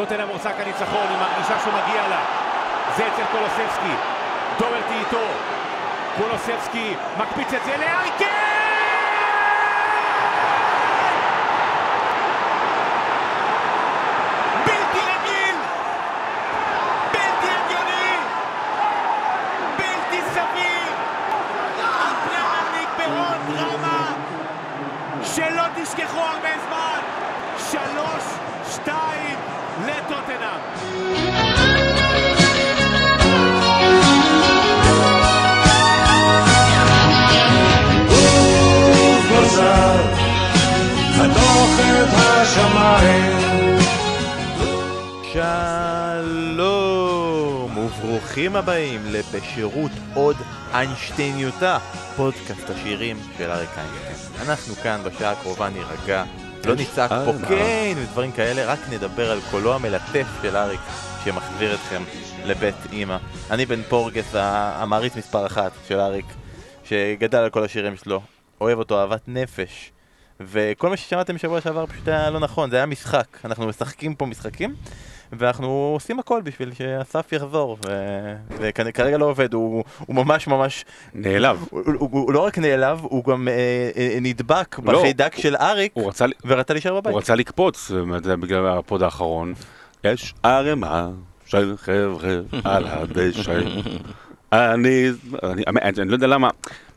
טוטנאם רוצה כאן ניצחון עם האישה שמגיע לה. זה אצל קולוסבסקי. דוברטי איתו. קולוסבסקי מקפיץ את זה לארי וברוכים הבאים לבשירות עוד איינשטייניות פודקאסט השירים של אריק איינשטיין. אנחנו כאן בשעה הקרובה נירגע, לא נצעק פה כן ודברים כאלה, רק נדבר על קולו המלטף של אריק שמחזיר אתכם לבית אימא. אני בן פורגס, המעריץ מספר אחת של אריק, שגדל על כל השירים שלו, אוהב אותו אהבת נפש. וכל מה ששמעתם בשבוע שעבר פשוט היה לא נכון, זה היה משחק. אנחנו משחקים פה משחקים, ואנחנו עושים הכל בשביל שאסף יחזור, וכרגע לא עובד, הוא, הוא ממש ממש, נעלב. הוא, הוא, הוא לא רק נעלב, הוא גם אה, אה, נדבק לא. בחיידק של אריק, רצה, ורצה להישאר בבית. הוא רצה לקפוץ בגלל הפוד האחרון. יש ערימה של חבר'ה על הדשא. אני, אני, אני, אני לא יודע למה,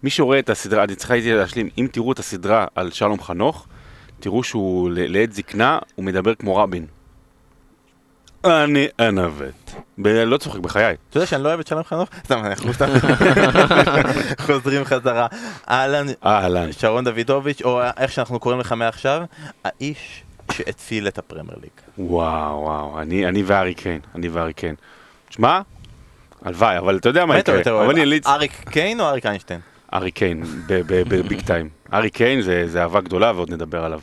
מי שרואה את הסדרה, אני צריכה הייתי להשלים, אם תראו את הסדרה על שלום חנוך, תראו שהוא לעת זקנה, הוא מדבר כמו רבין. אני אנווט. לא צוחק בחיי. אתה יודע שאני לא אוהב את שלום חנוך? סתם, אנחנו סתם חוזרים חזרה. אהלן, אהלן. שרון דוידוביץ', או איך שאנחנו קוראים לך מעכשיו, האיש שהציל את הפרמייר ליג. וואו, וואו, אני, אני וארי קיין, אני וארי קיין. שמע, הלוואי, אבל אתה יודע מה יקרה. אבל אני אליץ אריק קיין או אריק איינשטיין? ארי קיין, בביג טיים. ארי קיין זה אהבה גדולה ועוד נדבר עליו.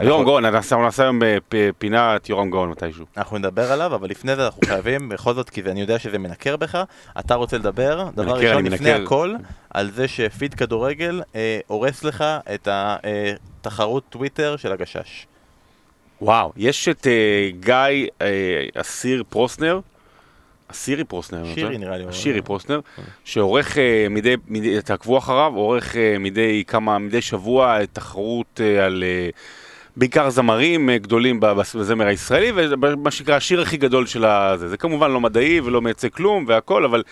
יורם גאון, נעשה נעשה היום בפ- פינת יורם גאון מתישהו. אנחנו נדבר עליו, אבל לפני זה אנחנו חייבים, בכל זאת, כי אני יודע שזה מנקר בך, אתה רוצה לדבר, דבר ראשון, לפני. הכל, על זה שפיד כדורגל אה, הורס לך את התחרות טוויטר של הגשש. וואו, יש את אה, גיא אה, אסיר פרוסנר, אסירי פרוסנר, שירי. נראה לי. שירי פרוסנר, שעורך אה, מדי, מדי, תעקבו אחריו, עורך אה, מדי כמה, מדי שבוע תחרות אה, על אה, בעיקר זמרים אה, גדולים בזמר הישראלי, ומה שנקרא השיר הכי גדול של הזה. זה כמובן לא מדעי ולא מייצג כלום והכל, אבל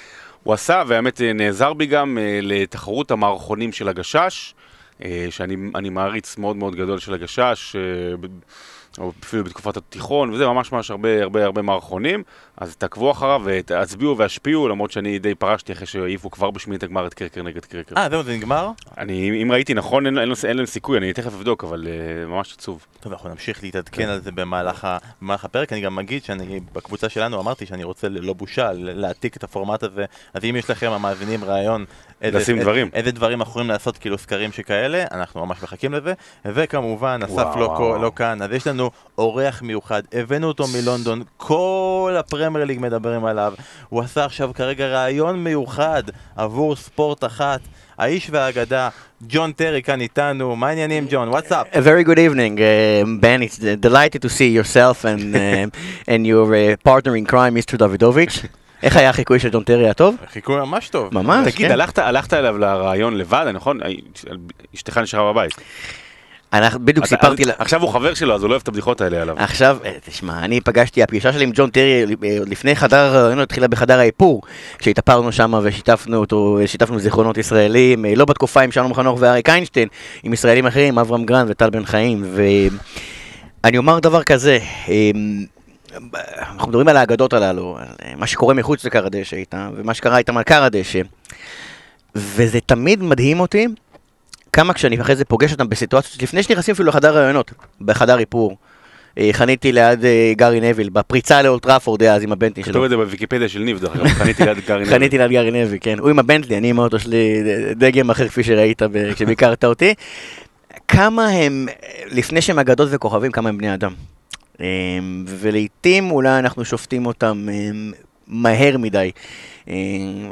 הוא עשה, והאמת אה, נעזר בי גם אה, לתחרות המערכונים של הגשש, שאני אני מעריץ מאוד מאוד גדול של הגשש. או אפילו בתקופת התיכון, וזה ממש ממש הרבה הרבה הרבה מערכונים, אז תעקבו אחריו ותצביעו והשפיעו, למרות שאני די פרשתי אחרי שהעיפו כבר בשמינית הגמר את קרקר נגד קרקר. אה, זהו, זה נגמר? אני, אם ראיתי נכון, אין, אין, אין להם סיכוי, אני תכף אבדוק, אבל uh, ממש עצוב. טוב, אנחנו נמשיך להתעדכן על זה במהלך, ה, במהלך הפרק. אני גם אגיד שאני, בקבוצה שלנו אמרתי שאני רוצה ללא בושה להעתיק את הפורמט הזה. אז אם יש לכם, המאזינים, רעיון... איזה, לשים איזה, דברים. איזה דברים אנחנו יכולים לעשות, כאילו סקרים שכאלה, אנחנו ממש מחכים לזה. וכמובן, אסף לא, וואו. לא כאן, אז יש לנו אורח מיוחד, הבאנו אותו מלונדון, כל הפרמייר ליג מדברים עליו. הוא עשה עכשיו כרגע ראיון מיוחד עבור ספורט אחת. האיש והאגדה, ג'ון טרי כאן איתנו, מה העניינים ג'ון? What's up? A very good evening, um, Ben. It's uh, delighted to see yourself and um, and your uh, partner in crime, Mr. Davidovich. איך היה החיקוי של ג'ון טרי הטוב? חיקוי ממש טוב. ממש, תגיד, כן. הלכת, הלכת אליו לראיון לבד, נכון? אשתך נשארה בבית. אנחנו בדיוק סיפרתי לה... עכשיו הוא חבר שלו, אז הוא לא אוהב את הבדיחות האלה עליו. עכשיו, אה, תשמע, אני פגשתי, הפגישה שלי עם ג'ון טרי אה, לפני חדר הראיונות התחילה בחדר האיפור, שהתאפרנו שם ושיתפנו אותו, שיתפנו זיכרונות ישראלים, אה, לא בתקופה עם שלום חנוך ואריק איינשטיין, עם ישראלים אחרים, אברם גרנט וטל בן חיים, ואני אומר דבר כזה, אנחנו מדברים על האגדות הללו, על אה, מה שקורה מחוץ לכר הדשא איתם, ומה שקרה איתם על כר הדשא, וזה תמיד מדהים אותי כמה כשאני אחרי זה פוגש אותם בסיטואציות, לפני שנכנסים אפילו לחדר רעיונות, בחדר איפור. אה, חניתי ליד אה, גארי נביל, בפריצה לאולטראפורד אז עם הבנטלי כתוב שלו. את זה בוויקיפדיה של ניב, דרך אגב, חניתי ליד גרעין. חניתי ליד גארי נביל, כן. הוא עם הבנטלי, אני עם האוטו שלי, דגם אחר כפי שראית כשביקרת אותי. כמה הם, לפני שהם אגדות וכוכבים, כמה הם בני אדם. אה, ולעיתים אולי אנחנו שופטים אותם אה, מהר מדי, אה,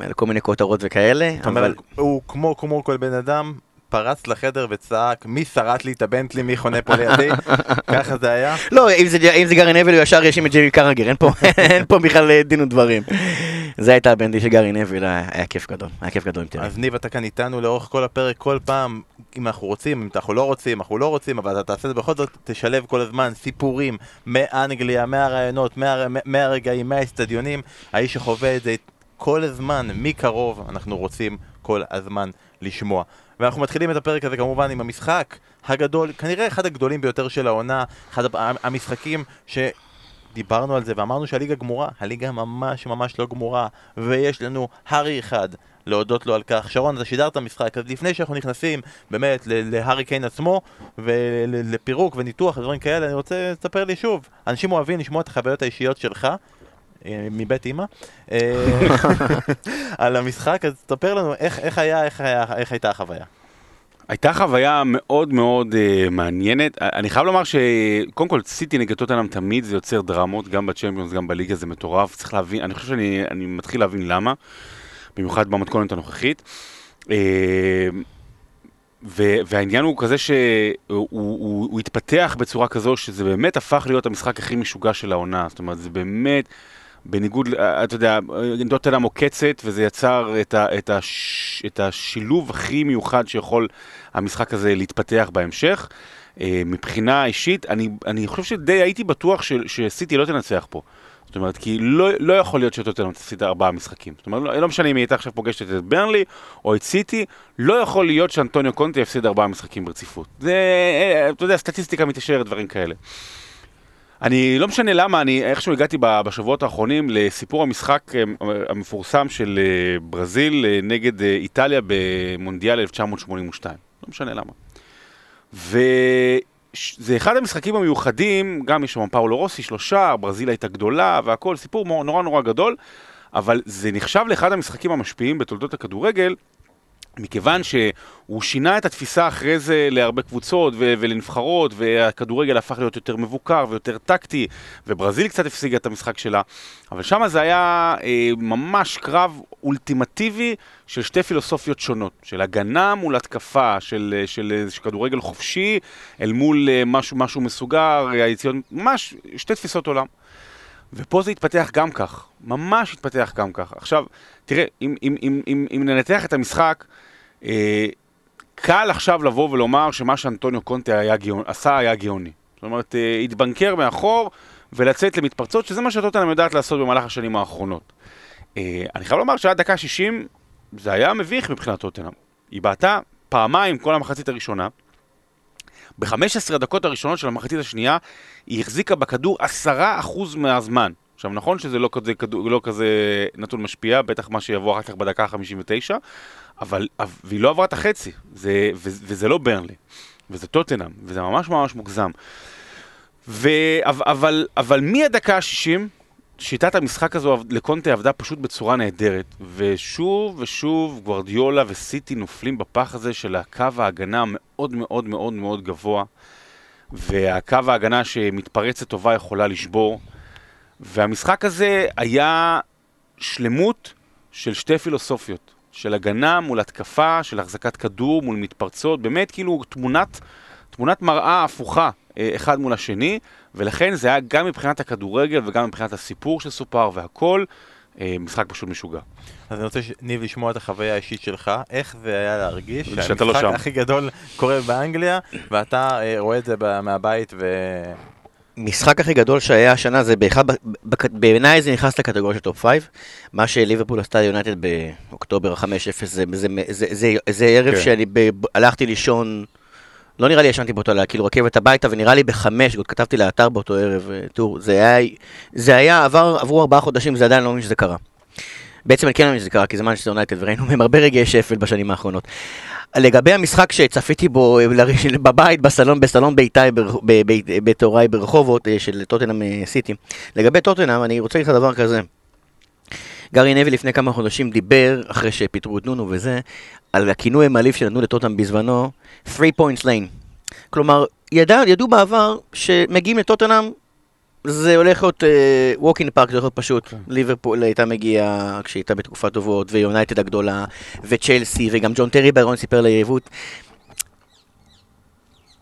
על כל מיני כותרות וכאלה, זאת אומרת, אבל הוא כמו, כמו כל בן אדם, פרץ לחדר וצעק, מי שרט לי את הבנטלי, מי חונה פה לידי? ככה זה היה? לא, אם זה, גארי נביל, הוא ישר יאשים את ג'יימי קרגר, אין פה, אין פה בכלל אה, דין ודברים. זה הייתה הבנדי של גארי נביל, היה, כיף גדול, היה כיף גדול אם תראה. אז ניב, אתה כאן איתנו לאורך כל הפרק, כל פעם, אם אנחנו רוצים, אם אנחנו לא רוצים, אנחנו לא רוצים, אבל אתה תעשה את זה בכל זאת, תשלב כל הזמן סיפורים מאנגליה, מהרעיונות, מה, מהרגעים, מהאצטדיונים, האיש שחווה את זה כל הזמן, מקרוב, אנחנו רוצים כל הזמן לשמוע. ואנחנו מתחילים את הפרק הזה כמובן עם המשחק הגדול, כנראה אחד הגדולים ביותר של העונה, אחד המשחקים ש... דיברנו על זה ואמרנו שהליגה גמורה, הליגה ממש ממש לא גמורה ויש לנו הארי אחד להודות לו על כך. שרון, אתה שידרת משחק, אז לפני שאנחנו נכנסים באמת להארי קיין עצמו ולפירוק וניתוח ודברים כאלה, אני רוצה לספר לי שוב, אנשים אוהבים לשמוע את החוויות האישיות שלך אה, מבית אימא אה, על המשחק, אז תספר לנו איך, איך היה, איך, היה, איך הייתה החוויה. הייתה חוויה מאוד מאוד uh, מעניינת. אני חייב לומר שקודם כל סיטי נגד טוטנאם תמיד זה יוצר דרמות, גם בצ'מפיונס, גם בליגה זה מטורף. צריך להבין, אני חושב שאני מתחיל להבין למה, במיוחד במתכונת הנוכחית. Uh, ו- והעניין הוא כזה שהוא הוא, הוא, הוא התפתח בצורה כזו שזה באמת הפך להיות המשחק הכי משוגע של העונה. זאת אומרת, זה באמת... בניגוד, אתה יודע, טוטנאם עוקצת, וזה יצר את, ה, את, הש, את השילוב הכי מיוחד שיכול המשחק הזה להתפתח בהמשך. אה, מבחינה אישית, אני, אני חושב שדי הייתי בטוח ש, שסיטי לא תנצח פה. זאת אומרת, כי לא, לא יכול להיות שטוטנאם תפסיד ארבעה משחקים. זאת אומרת, לא, לא משנה אם היא הייתה עכשיו פוגשת את ברנלי או את סיטי, לא יכול להיות שאנטוניו קונטי יפסיד ארבעה משחקים ברציפות. זה, אה, אתה יודע, סטטיסטיקה מתיישרת, דברים כאלה. אני לא משנה למה, אני איכשהו הגעתי בשבועות האחרונים לסיפור המשחק אה, המפורסם של אה, ברזיל אה, נגד איטליה במונדיאל 1982. לא משנה למה. וזה אחד המשחקים המיוחדים, גם יש שם פאולו רוסי, שלושה, ברזיל הייתה גדולה והכל, סיפור נורא נורא גדול, אבל זה נחשב לאחד המשחקים המשפיעים בתולדות הכדורגל, מכיוון שהוא שינה את התפיסה אחרי זה להרבה קבוצות ו- ולנבחרות, והכדורגל הפך להיות יותר מבוקר ויותר טקטי, וברזיל קצת הפסיגה את המשחק שלה, אבל שם זה היה אה, ממש קרב אולטימטיבי של שתי פילוסופיות שונות, של הגנה מול התקפה, של, של, של, של כדורגל חופשי אל מול אה, משהו, משהו מסוגר, היציאות, ממש שתי תפיסות עולם. ופה זה התפתח גם כך, ממש התפתח גם כך. עכשיו, תראה, אם, אם, אם, אם, אם ננתח את המשחק, אה, קל עכשיו לבוא ולומר שמה שאנטוניו קונטה היה גאונ... עשה היה גאוני. זאת אומרת, אה, התבנקר מאחור ולצאת למתפרצות, שזה מה שטוטנאם יודעת לעשות במהלך השנים האחרונות. אה, אני חייב לומר שעד דקה 60 זה היה מביך מבחינת טוטנאם. היא בעטה פעמיים כל המחצית הראשונה. ב-15 הדקות הראשונות של המחצית השנייה היא החזיקה בכדור 10% מהזמן. עכשיו נכון שזה לא כזה, לא כזה נתון משפיע, בטח מה שיבוא אחר כך בדקה ה-59, אבל, והיא לא עברה את החצי, זה, ו, וזה לא ברנלי, וזה טוטנאם, וזה ממש ממש מוגזם. ו, אבל, אבל מהדקה ה-60, שיטת המשחק הזו לקונטה עבדה פשוט בצורה נהדרת, ושוב ושוב גוורדיולה וסיטי נופלים בפח הזה של הקו ההגנה המאוד מאוד מאוד מאוד גבוה, והקו ההגנה שמתפרצת טובה יכולה לשבור. והמשחק הזה היה שלמות של שתי פילוסופיות, של הגנה מול התקפה, של החזקת כדור מול מתפרצות, באמת כאילו תמונת, תמונת מראה הפוכה אה, אחד מול השני, ולכן זה היה גם מבחינת הכדורגל וגם מבחינת הסיפור שסופר והכל, אה, משחק פשוט משוגע. אז אני רוצה, ניב, לשמוע את החוויה האישית שלך, איך זה היה להרגיש שהמשחק לא הכי גדול קורה באנגליה, ואתה אה, רואה את זה מהבית ו... המשחק הכי גדול שהיה השנה זה באחד, בעיניי זה נכנס לקטגוריה של טופ 5. מה שליברפול עשתה יונייטד באוקטובר ה-5-0 זה, זה, זה, זה, זה ערב כן. שאני ב, הלכתי לישון, לא נראה לי ישנתי באותו לילה, כאילו רכבת הביתה, ונראה לי בחמש, עוד כתבתי לאתר באותו ערב, אה, טור, זה היה, זה היה, עבר, עברו ארבעה חודשים, זה עדיין לא מאמין שזה קרה. בעצם אני כן מאמין שזה קרה, כי זה מנצ'סטר יונייטד, וראינו מהם הרבה רגעי שפל בשנים האחרונות. לגבי המשחק שצפיתי בו אה, בבית, בסלון, בסלון ביתי, בית הוריי ברחובות אה, של טוטנאם אה, סיטי. לגבי טוטנאם, אני רוצה להגיד לך דבר כזה. גארי נוויל לפני כמה חודשים דיבר, אחרי שפיטרו את נונו וזה, על הכינוי המעליב שנתנו לטוטנאם בזמנו, 3 points lane. כלומר, ידע, ידעו בעבר שמגיעים לטוטנאם זה הולך להיות walking uh, park, זה הולך להיות פשוט. כן. ליברפול הייתה מגיעה כשהייתה בתקופת טובות, ויונייטד הגדולה, וצ'לסי, וגם ג'ון טרי ברון סיפר ליריבות.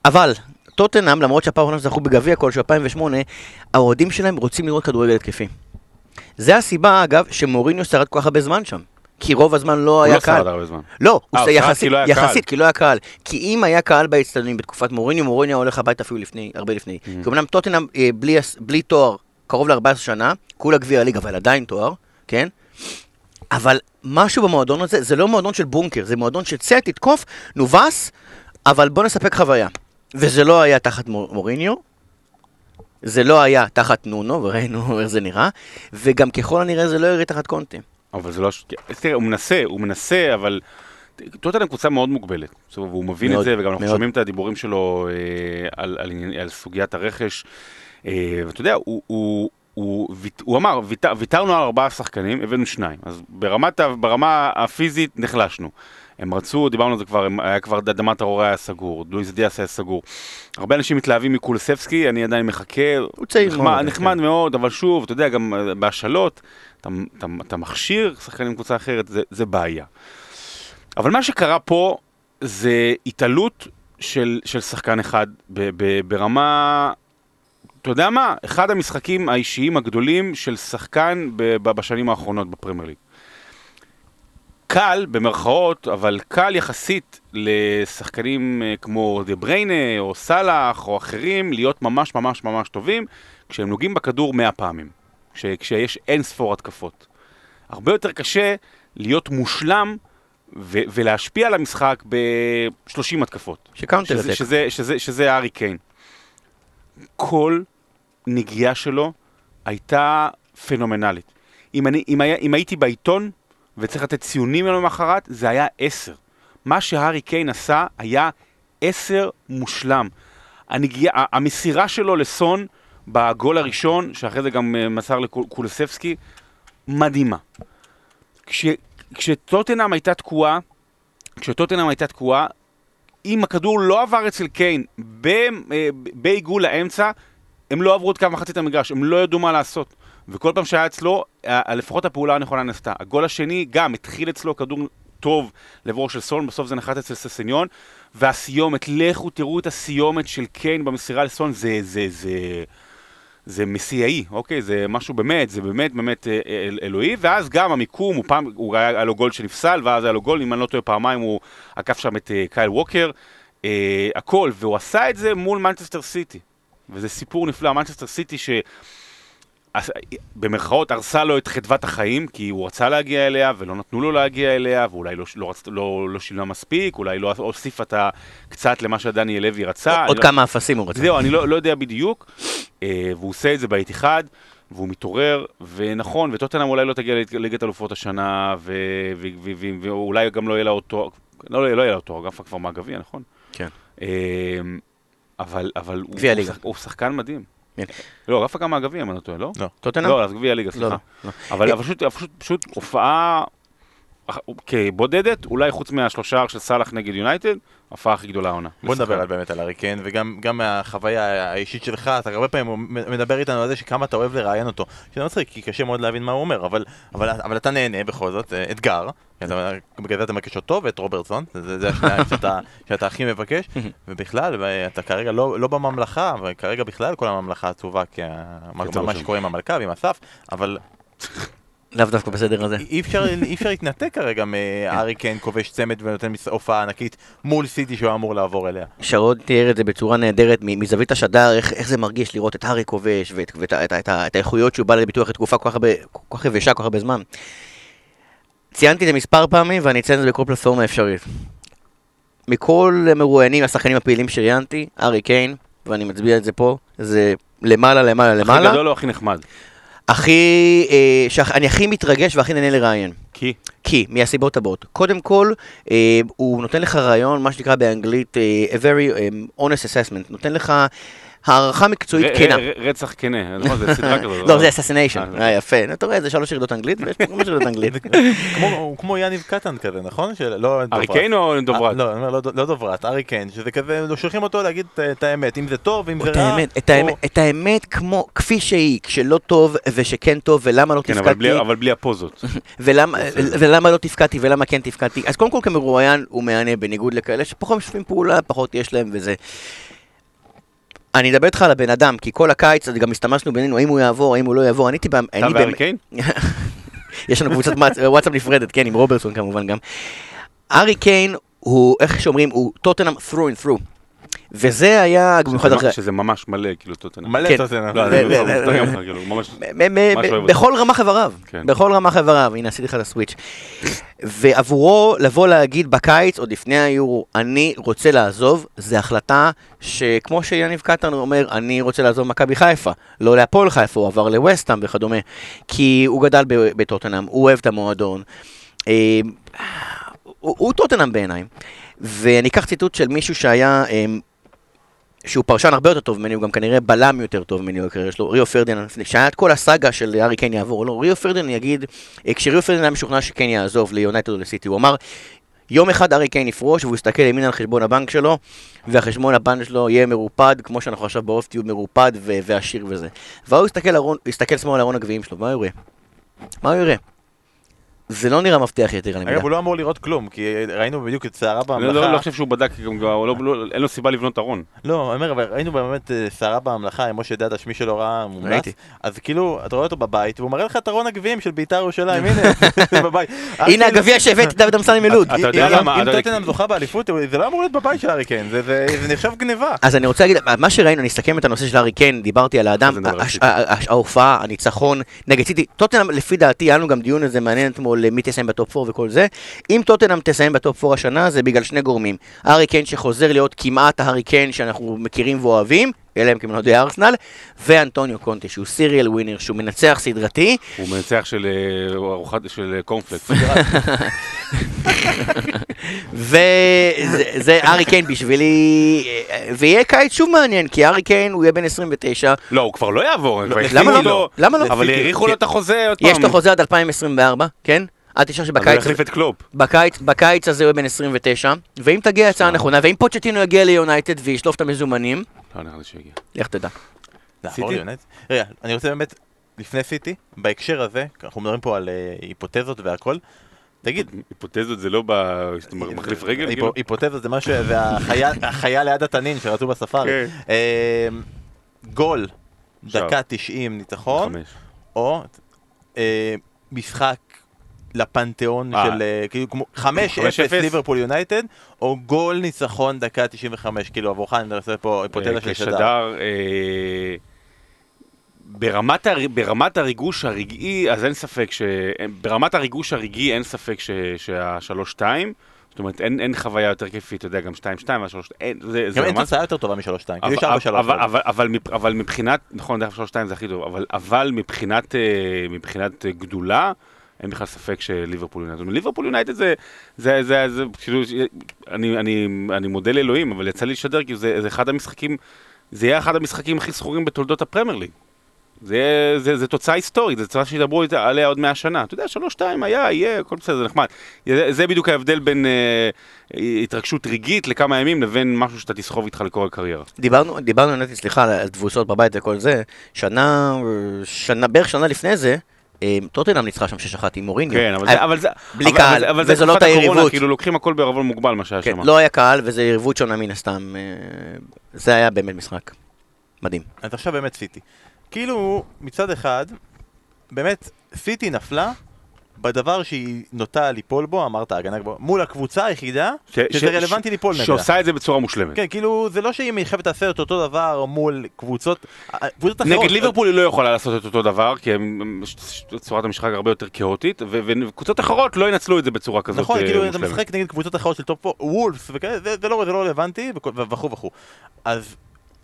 אבל, טוטנאם, למרות שהפעם האחרונה שזכו בגביע כלשהו 2008, האוהדים שלהם רוצים לראות כדורגל התקפי. זה הסיבה, אגב, שמוריניו שרד כל כך הרבה זמן שם. כי רוב הזמן לא הוא היה לא קהל. שרד הרבה זמן. לא, הוא אה, הוא יחסית, כי לא יחסית. כי לא היה קהל. כי אם היה קהל באצטדיונים בתקופת מוריניו, מוריניו הולך הביתה אפילו לפני, הרבה לפני. Mm. כי אמנם טוטנאם אה, בלי, תואר קרוב ל-14 שנה, כולה גביע הליגה, אבל עדיין תואר, כן? אבל משהו במועדון הזה, זה לא מועדון של בונקר, זה מועדון של צא, תתקוף, נובס, אבל בוא נספק חוויה. וזה לא היה תחת מור- מוריניו, זה לא היה תחת נונו, וראינו איך זה נראה, וגם ככל הנראה זה לא יראה תחת קונטה. אבל זה לא... תראה, הוא מנסה, הוא מנסה, אבל... טוטנאם קבוצה מאוד מוגבלת, והוא מבין את מאוד, זה, וגם אנחנו מאוד. שומעים את הדיבורים שלו אה, על, על, על סוגיית הרכש. אה, ואתה יודע, הוא, הוא, הוא, הוא אמר, ויתר, ויתרנו על ארבעה שחקנים, הבאנו שניים. אז ברמת, ברמה הפיזית נחלשנו. הם רצו, דיברנו על זה כבר, הם- היה כבר אדמת הרורה היה סגור, לואיס דיאס היה סגור. הרבה אנשים מתלהבים מקולסבסקי, אני עדיין מחכה. הוא צעיר נחמד, מאוד, נחמד כן. מאוד, אבל שוב, אתה יודע, גם אה, בהשאלות, אתה, אתה, אתה מכשיר שחקנים מקבוצה אחרת, זה, זה בעיה. אבל מה שקרה פה זה התעלות של, של שחקן אחד ב, ב, ברמה, אתה יודע מה? אחד המשחקים האישיים הגדולים של שחקן ב, ב, בשנים האחרונות בפרמייר ליג. קל, במרכאות, אבל קל יחסית לשחקנים אה, כמו דה בריינה או סאלח או אחרים להיות ממש ממש ממש טובים כשהם נוגעים בכדור 100 פעמים, כש, כשיש אין ספור התקפות. הרבה יותר קשה להיות מושלם ו- ולהשפיע על המשחק ב-30 התקפות. שקאונטר שזה. שזה, שזה, שזה הארי קיין. כל נגיעה שלו הייתה פנומנלית. אם, אני, אם, היה, אם הייתי בעיתון וצריך לתת ציונים יום למחרת, זה היה עשר. מה שהארי קיין עשה היה עשר מושלם. הנגיעה, ה- המסירה שלו לסון בגול הראשון, שאחרי זה גם אה, מסר לקולסבסקי, מדהימה. כש, כשטוטנאם הייתה תקועה, כשטוטנאם הייתה תקועה, אם הכדור לא עבר אצל קיין ב- אה, בעיגול לאמצע, הם לא עברו את קו מחצית המגרש, הם לא ידעו מה לעשות. וכל פעם שהיה אצלו, לפחות הפעולה הנכונה נעשתה. הגול השני גם התחיל אצלו כדור טוב לעברו של סון, בסוף זה נחת אצל ססניון, והסיומת, לכו תראו את הסיומת של קיין במסירה לסון, זה, זה, זה, זה מסיעי, אוקיי? זה משהו באמת, זה באמת באמת אה, אל, אלוהי, ואז גם המיקום, הוא פעם, הוא היה, היה לו גול שנפסל, ואז היה לו גול, אם אני לא טועה פעמיים, הוא עקף שם את אה, קייל ווקר, אה, הכל, והוא עשה את זה מול מנצ'סטר סיטי. וזה סיפור נפלא, מנצ'סטר סיטי ש... במרכאות הרסה לו את חדוות החיים, כי הוא רצה להגיע אליה ולא נתנו לו להגיע אליה, ואולי לא, לא. לא, לא שילמה מספיק, אולי לא הוסיפה את קצת למה שדניאל לוי רצה. עוד לא- כמה אפסים הוא רצה. זהו, אני לא, לא יודע בדיוק, אה, והוא עושה את זה באתיחד, והוא מתעורר, ונכון, וטוטנאם אולי לא תגיע לליגת אלופות השנה, ו- ו- ו- ו- ואולי גם לא יהיה לה עוד תואר, לא, לא יהיה לה עוד תואר, גפה כבר מהגביע, נכון? כן. אה, אבל, אבל הוא, הוא. שח- הוא שחקן מדהים. לא, גפה גם מהגביע, אם אני לא טועה, לא? טוטנאם? לא, אז גביע ליגה, לא, סליחה. לא. אבל אה, פשוט, הופעה כבודדת, אולי חוץ מהשלושה של סאלח נגד יונייטד, ההופעה הכי גדולה העונה. בוא נדבר. על באמת על הארי קיין, וגם גם מהחוויה האישית שלך, אתה הרבה פעמים מדבר איתנו על זה שכמה אתה אוהב לראיין אותו. שזה מצחיק, כי קשה מאוד להבין מה הוא אומר, אבל, אבל, אבל אתה נהנה בכל זאת, אה, אתגר. בגלל זה אתה מבקש אותו ואת רוברטסון, זה, זה השניים שאתה, שאתה הכי מבקש, ובכלל, אתה כרגע לא, לא בממלכה, וכרגע בכלל כל הממלכה עצובה, כי ה- מה, ראשון. שקורה עם המלכה ועם אסף, אבל לאו דווקא בסדר הזה. אי אפשר, אי אפשר להתנתק כרגע מארי קיין כובש צמד ונותן הופעה ענקית מול סיטי שהוא אמור לעבור אליה. שרון תיאר את זה בצורה נהדרת מ- מזווית השדר, איך, איך זה מרגיש לראות את הארי כובש ואת, ואת, ה- את, את, האיכויות שהוא בא לידי ביטוי אחרי תקופה כל כך, יבשה, כל כך הרבה זמן. ציינתי את זה מספר פעמים ואני אציין את זה בכל פלטפורמה אפשרית. מכל המרואיינים, השחקנים הפעילים שראיינתי, הארי קיין, ואני מצביע את זה פה, זה למעלה, למעלה, הכי למעלה. גדול או הכי נחמד? הכי, אה, שאני הכי מתרגש והכי נהנה לראיין. כי? כי, מהסיבות הבאות. קודם כל, אה, הוא נותן לך רעיון, מה שנקרא באנגלית, אה, a very um, honest assessment. נותן לך הערכה מקצועית כנה. רצח כנה, נכון, זה סדרה כזאת. לא, זה assassination. אה, אה, יפה. אתה רואה, זה שלוש ירידות אנגלית, ויש פה חמש ירידות אנגלית. כמו- הוא כמו יניב קטן כזה, נכון? לא ארי דוברת. קיין או דוברת? אה, לא, אני אומר, לא- לא דוברת, ארי קיין, שזה כזה, לא שולחים אותו להגיד את- האמת, אם זה טוב, אם זה רע. את האמת, כמו, כפי שהיא, כשלא טוב ושכן טוב, ולמה לא כן, אבל בלי- תפקדתי, אבל בלי הפוזות. ולמה, ולמה לא תפקדתי ולמה כן תפקדתי. אז קודם כל כמרואיין הוא מהנה בניגוד לכאלה שפחות משתפים פעולה, פחות יש להם וזה. אני אדבר איתך על הבן אדם, כי כל הקיץ גם הסתמשנו בינינו, האם הוא יעבור, האם הוא לא יעבור, אני הייתי... אתה והארי קיין? יש לנו קבוצת וואטסאפ נפרדת, כן, עם רוברטסון כמובן גם. ארי קיין הוא, איך שאומרים, הוא טוטנאם through and through. וזה היה במיוחד אחרי... שזה ממש מלא, כאילו, טוטנאם. מלא כן. מ- אוהב בכל רמ"ח איבריו, כן. בכל רמ"ח איבריו, הנה עשיתי לך את הסוויץ'. ועבורו לבוא להגיד בקיץ, עוד לפני היורו, אני רוצה לעזוב, זו החלטה שכמו שיניב קטן אומר, אני רוצה לעזוב מכבי חיפה, לא להפועל חיפה, הוא עבר לווסטהאם וכדומה, כי הוא גדל בטוטנאם, הוא אוהב את המועדון. אה, הוא, הוא טוטנאם בעיניי. ואני אקח ציטוט של מישהו שהיה אה, שהוא פרשן הרבה יותר טוב ממני, הוא גם כנראה בלם יותר טוב ממני בקריירה שלו, ריו לפני- שהיה את כל הסאגה של הארי קיין יעבור לא, ריו פרדיננד יגיד, אה, כשריו פרדיננד היה משוכנע שקיין יעזוב ליונייטד או לסיטי, הוא אמר, יום אחד הארי קיין יפרוש והוא יסתכל ימינה על חשבון הבנק שלו, והחשבון הבנק שלו יהיה מרופד, כמו שאנחנו עכשיו ב off tube מרופד ועשיר וזה. והוא יסתכל, יסתכל שמאלה על ארון הגביעים שלו, מה הוא יראה? מה הוא יראה? זה לא נראה מבטיח יותר, אני אגב, הוא לא אמור לראות כלום, כי ראינו בדיוק את סערה אני בממלכה. לא לא חושב שהוא בדק, לא- לא- אין לו סיבה לבנות ארון. לא, אני אומר, אבל ראינו באמת אה, סערה בממלכה עם משה דדה, שמי שלא ראה, מומלץ. אז כאילו, אתה רואה אותו בבית, והוא מראה לך את ארון הגביעים של בית"ר ירושלים, הנה, בבית. הנה הגביע שהבאתי דוד אמסלם מלוד. אתה יודע אם- למה? טוטנאם זוכה באליפות, זה לא אמור להיות בבית של הארי קיין, זה- נחשב גניבה. אז אני רוצה להגיד, מה שראינו, אני אסכם את הנושא של הארי קיין, דיברתי על האדם, ההופעה, הניצחון נגד סיטי, טוטנאם לפי דעתי, היה לנו גם דיון הזה מעניין אתמול, מי תסיים בטופ 4 וכל זה. אם טוטנאם תסיים בטופ 4 השנה, זה בגלל שני גורמים. הארי קיין שחוזר להיות כמעט ההארי קיין שאנחנו מכירים ואוהבים, אלא אם כן אוהדי ארסנל, ואנטוניו קונטה, שהוא serial winner, שהוא מנצח סדרתי, הוא מנצח של אה, ארוחת, של אה, קורנפלקס. וזה הארי קיין בשבילי, אה, ויהיה קיץ שוב מעניין, כי הארי קיין הוא יהיה בן 29, לא, הוא כבר לא יעבור. כבר למה לא? למה לא? אבל האריכו לו את החוזה עוד פעם. יש לו חוזה עד 2024, כן? אל תשכח הוא שבקיץ יחליף את קלופ. בקיץ, בקיץ הזה הוא יהיה בן 29, ואם תגיע הצעה נכונה, ואם פוצ'טינו יגיע ליונייטד וישלוף את המזומנים, לא נראה לי שיגיע. לך תדע. סיטי? רגע, אני רוצה באמת, לפני סיטי, בהקשר הזה, אנחנו מדברים פה על אה, היפותזות והכל, תגיד, היפותזות זה לא ב... שאתה מחליף רגל? היפו- כאילו? היפותזות זה משהו, זה החיה- ליד התנין שרצו בספארי. כן. אה, גול. דקה 90 ניצחון. או אה, משחק לפנתיאון אה. של אה, כאילו כמו 5-0 5-0. ליברפול יונייטד, או גול ניצחון דקה 95, כאילו עבורך אני מנסה פה היפותזה של שדר. כשדר, אה, ברמת, הר... ברמת הריגוש הרגעי, אז אין ספק ש... ברמת הריגוש הרגעי אין ספק ש... שהשלוש-שתיים, זאת אומרת אין, אין חוויה יותר כיפית, אתה יודע, גם שתיים-שתיים והשלוש... אין, זה, זה גם אין. תוצאה יותר טובה משלוש-שתיים, כאילו אבל, יש 4-3. אבל, אבל, אבל, אבל מבחינת, נכון, דרך שלוש שתיים זה הכי טוב, אבל, אבל מבחינת, אה, מבחינת אה, גדולה, אין בכלל ספק שליברפול יונייטד. ליברפול יונייטד זה, זה, זה, זה, כאילו, אני, אני, אני מודה לאלוהים, אבל יצא לי לשדר, כי זה, זה אחד המשחקים, זה יהיה אחד המשחקים הכי זכורים בתולדות הפרמייר ליג. זה, זה, זה תוצאה היסטורית, זו תוצאה שידברו עליה עוד מאה שנה. אתה יודע, שלוש, שתיים, היה, יהיה, הכל בסדר, זה נחמד. זה, זה בדיוק ההבדל בין אה, התרגשות רגעית לכמה ימים לבין משהו שאתה תסחוב איתך לכל הקריירה. דיברנו, דיברנו נטי, סליחה, על תבוסות בבית וכל זה, שנה, שנה, בערך שנה לפני זה, טוטנאם ניצחה שם 6-1 עם מוריניו. כן, אבל אה, זה, אבל זה, בלי אבל, קהל, אבל, זה וזה לא הקורונה, היריבות. כאילו לוקחים הכל בערבון מוגבל מה שהיה כן, שם. לא היה קהל וזה יריבות שונה מן הסתם, אה, זה היה באמת משחק מדהים. אז עכשיו באמת סיטי. כאילו, מצד אחד, באמת, סיטי נפלה בדבר שהיא נוטה ליפול בו, אמרת הגנה גבוהה, מול הקבוצה היחידה ש- שזה ש- רלוונטי ליפול נגדה. שעושה את זה בצורה מושלמת. כן, כאילו, זה לא שהיא חייבת לעשות את אותו דבר מול קבוצות, קבוצות אחרות. נגד ליברפול היא לא יכולה לעשות את אותו דבר, כי הם- ש- ש- צורת המשחק הרבה יותר כאוטית, וקבוצות אחרות לא ינצלו את זה בצורה כזאת נכון, אה, כאילו, אתה. משחק נגד קבוצות אחרות של טופ 4, וולפס וכאלה, זה זה לא זה לא רלוונטי, וכו' וכו'. אז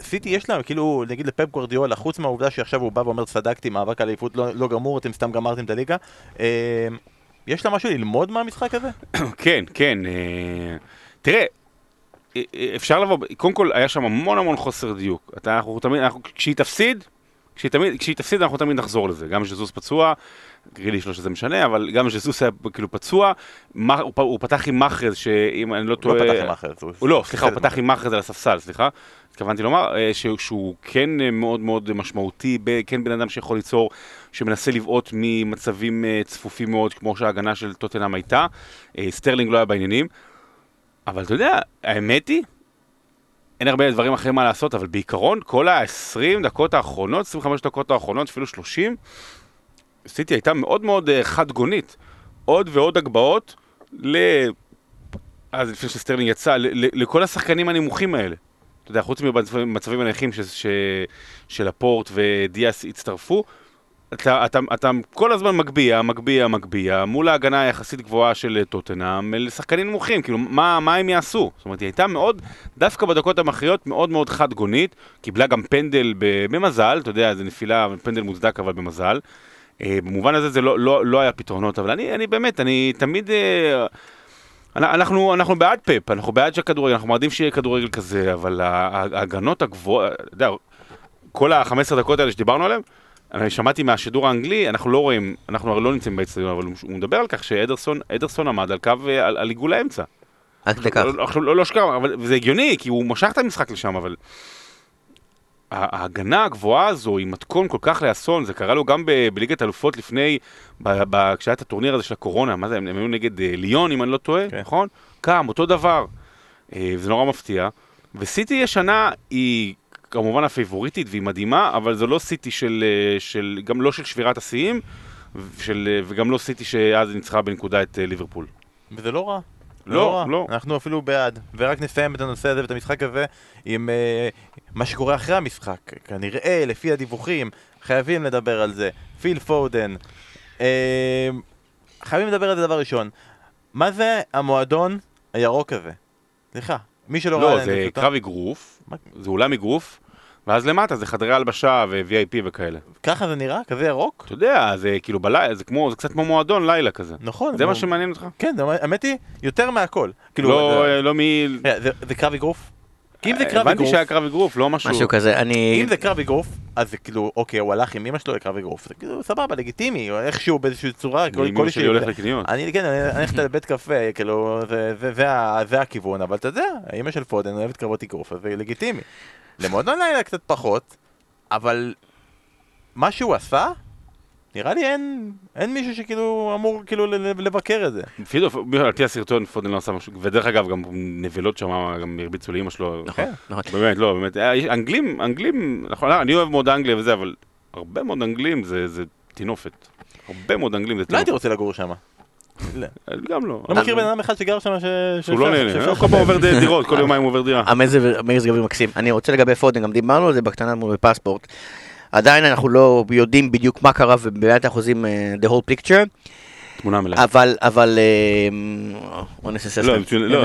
סיטי יש להם, כאילו, נגיד לפפ גווארדיולה, חוץ מהעובדה שעכשיו הוא בא ואומר, צדקתי, מאבק על אליפות לא לא גמור, אתם סתם גמרתם את הליגה. אה, יש לה משהו ללמוד מהמשחק הזה? כן, כן. אה, תראה, אה, אה, אפשר לבוא, קודם כל היה שם המון המון חוסר דיוק. אתה, אנחנו תמיד, אנחנו, כשהיא תפסיד, כשהיא, תמיד, כשהיא תפסיד אנחנו תמיד נחזור לזה. גם ז'זוס פצוע, גריליש לא שזה משנה, אבל גם ז'זוס היה כאילו פצוע, מה, הוא, הוא פתח עם מחרז, שאם אני לא הוא טועה... לא פתח עם מחרז. הוא לא, סליחה, הוא פתח עם מחרז על הספסל, סליחה. התכוונתי לומר אה, שהוא, כן אה, מאוד מאוד משמעותי, כן בן אדם שיכול ליצור, שמנסה לבעוט ממצבים אה, צפופים מאוד, כמו שההגנה של טוטנאם הייתה. סטרלינג לא היה בעניינים. אבל אתה יודע, האמת היא אין הרבה דברים אחרים מה לעשות, אבל בעיקרון, כל ה-20 דקות האחרונות, 25 דקות האחרונות, אפילו 30, סיטי הייתה מאוד מאוד חד גונית. עוד ועוד הגבהות ל... אז לפני שסטרלינג יצא, לכל השחקנים הנמוכים האלה. אתה יודע, חוץ ממצבים ש- של לפורט ודיאס הצטרפו, אתה, אתה, אתה כל הזמן מגביה, מגביה, מגביה, מול ההגנה היחסית גבוהה של טוטנאם, לשחקנים נמוכים, כאילו, מה, מה הם יעשו? זאת אומרת, היא הייתה מאוד, דווקא בדקות המכריעות, מאוד מאוד חד גונית, קיבלה גם פנדל במזל, אתה יודע, זה נפילה, פנדל מוצדק אבל במזל. אה, במובן הזה זה לא, לא, לא היה פתרונות, אבל אני, אני באמת, אני תמיד... אה, אנחנו, אנחנו בעד פאפ, אנחנו בעד שהכדורגל, אנחנו מעדיף שיהיה כדורגל כזה, אבל ההגנות הגבוהות, אתה יודע, כל ה-15 דקות האלה שדיברנו עליהן, אני שמעתי מהשידור האנגלי, אנחנו לא רואים, אנחנו הרי לא נמצאים באצטדיון, אבל הוא מדבר על כך שאדרסון עמד על קו, על, על עיגול האמצע. עד כדי כך. לא, לא, לא שקר, אבל זה הגיוני, כי הוא משך את המשחק לשם, אבל... ההגנה הגבוהה הזו היא מתכון כל כך לאסון, זה קרה לו גם ב- בליגת אלופות לפני, ב- ב- כשהיה את הטורניר הזה של הקורונה, מה זה, הם, הם היו נגד אה, ליון אם אני לא טועה, כן. נכון? קם, אותו דבר. אה, זה נורא מפתיע. וסיטי ישנה היא כמובן הפייבוריטית והיא מדהימה, אבל זו לא סיטי של, אה, של גם לא של שבירת השיאים, של, וגם לא סיטי שאז ניצחה בנקודה את אה, ליברפול. וזה לא רע. לא, רע. לא. אנחנו אפילו בעד. ורק נסיים את הנושא הזה ואת המשחק הזה עם אה, מה שקורה אחרי המשחק. כנראה, לפי הדיווחים, חייבים לדבר על זה. פיל פודן. אה, חייבים לדבר על זה דבר ראשון. מה זה המועדון הירוק הזה? סליחה, מי שלא ראה... לא, זה קרב אגרוף? זה אולם אגרוף, ואז למטה זה חדרי הלבשה ו-VIP וכאלה. ככה זה נראה? כזה ירוק? אתה יודע, זה כאילו בלילה, זה כמו, זה קצת כמו מועדון לילה כזה. נכון. זה מה. שמעניין אותך? כן, זה- האמת היא, יותר מהכל. כאילו, לא, אה, לא מ... רגע, זה- קרב אגרוף? כי אם זה קרב הבנתי אגרוף... שהיה קרב אגרוף, לא משהו... משהו כזה, אני... אם זה קרב אגרוף, אז זה כאילו, אוקיי, הוא הלך עם אמא שלו לקרב אגרוף, זה כאילו סבבה, לגיטימי, איכשהו באיזושהי צורה, כל- אמא כל שלי הולך לקניות. אני, כן, אני הולכת לבית קפה, כאילו, זה- זה- זה ה- זה הכיוון, אבל אתה יודע, אמא של פודן אוהבת קרבות אגרוף, אז זה לגיטימי. למועדון לילה קצת פחות, אבל מה שהוא עשה, נראה לי אין, אין מישהו שכאילו אמור כאילו לבקר את זה. דעתי, על פי הסרטון פודן לא עשה משהו, ודרך אגב, גם נבלות שם, גם הרביצו לאמא שלו. נכון, כן. נכון. באמת, לא, באמת, אה, אנגלים, אנגלים, נכון, אני אוהב מאוד אנגליה וזה, אבל הרבה מאוד אנגלים זה זה טינופת. הרבה מאוד אנגלים זה לא הייתי טינופת. רוצה לגור שם. לא גם לא. לא מכיר בן אדם אחד שגר שם ש... שהוא לא נהנה, כל פעם עובר דירות, כל יומיים עובר דירה. המזג מזג אוויר מקסים. אני רוצה לגבי פודן, גם דיברנו על זה בקטנה מול פספורט. עדיין אנחנו לא יודעים בדיוק מה קרה ובאמת אחוזים אה, the whole picture, תמונה מלאה. אבל, אבל, אה, אונס לא, אססמנט. מצוין, לא,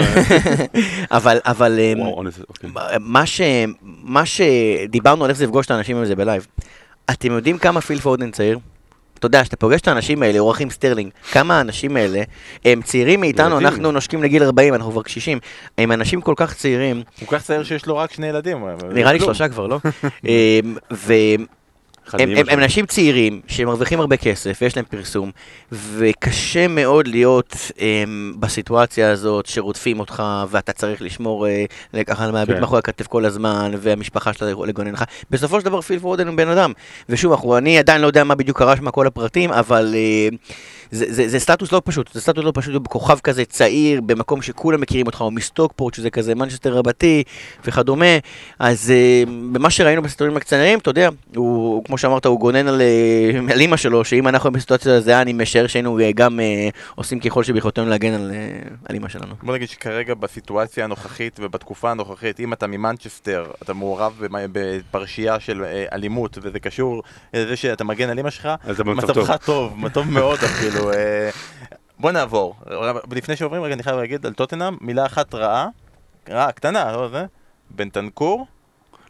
אבל, אבל, אה, אוקיי. מה ש... מה שדיברנו על איך זה לפגוש את האנשים הזה בלייב. אתם יודעים כמה פיל פודן צעיר? אתה יודע, כשאתה פוגש את האנשים האלה, או רחים סטרלינג, כמה האנשים האלה, הם צעירים מאיתנו, ילדים. אנחנו נושקים לגיל 40, אנחנו כבר קשישים, הם אנשים כל כך צעירים, הוא כל כך צעיר שיש לו רק שני ילדים. נראה לי. שלושה כבר, לא? אמ, אחד הם, הם. הם אנשים צעירים שמרוויחים הרבה כסף ויש להם פרסום וקשה מאוד להיות um, בסיטואציה הזאת שרודפים אותך ואתה צריך לשמור ככה להביט כן. מאחורי הכתף כל הזמן והמשפחה שלך לגונן לך. בסופו של דבר פיל פורדן הוא בן אדם ושוב אנחנו, אני עדיין לא יודע מה בדיוק קרה שם כל הפרטים אבל uh, זה, זה, זה סטטוס לא פשוט, זה סטטוס לא פשוט, הוא כוכב כזה צעיר במקום שכולם מכירים אותך, או מסטוקפורט שזה כזה מנצ'סטר רבתי וכדומה, אז uh, במה שראינו בסרטונים הקצרים, אתה יודע, הוא, הוא כמו שאמרת, הוא גונן על, אה, על אימא שלו, שאם אנחנו בסיטואציה הזו, אני משער שהיינו אה, גם אה, עושים ככל שביכולתנו להגן על, אה, על אימא שלנו. בוא נגיד שכרגע בסיטואציה הנוכחית ובתקופה הנוכחית, אם אתה ממנצ'סטר, אתה מעורב בפרשייה של אה, אלימות, וזה קשור לזה שאתה מגן על אמא שלך, מצבך טוב. טוב, טוב מאוד אפילו. אה, בוא נעבור. לפני שעוברים, רגע, אני חייב להגיד על טוטנאם, מילה אחת רעה, רעה, קטנה, לא זה, בנטנקור,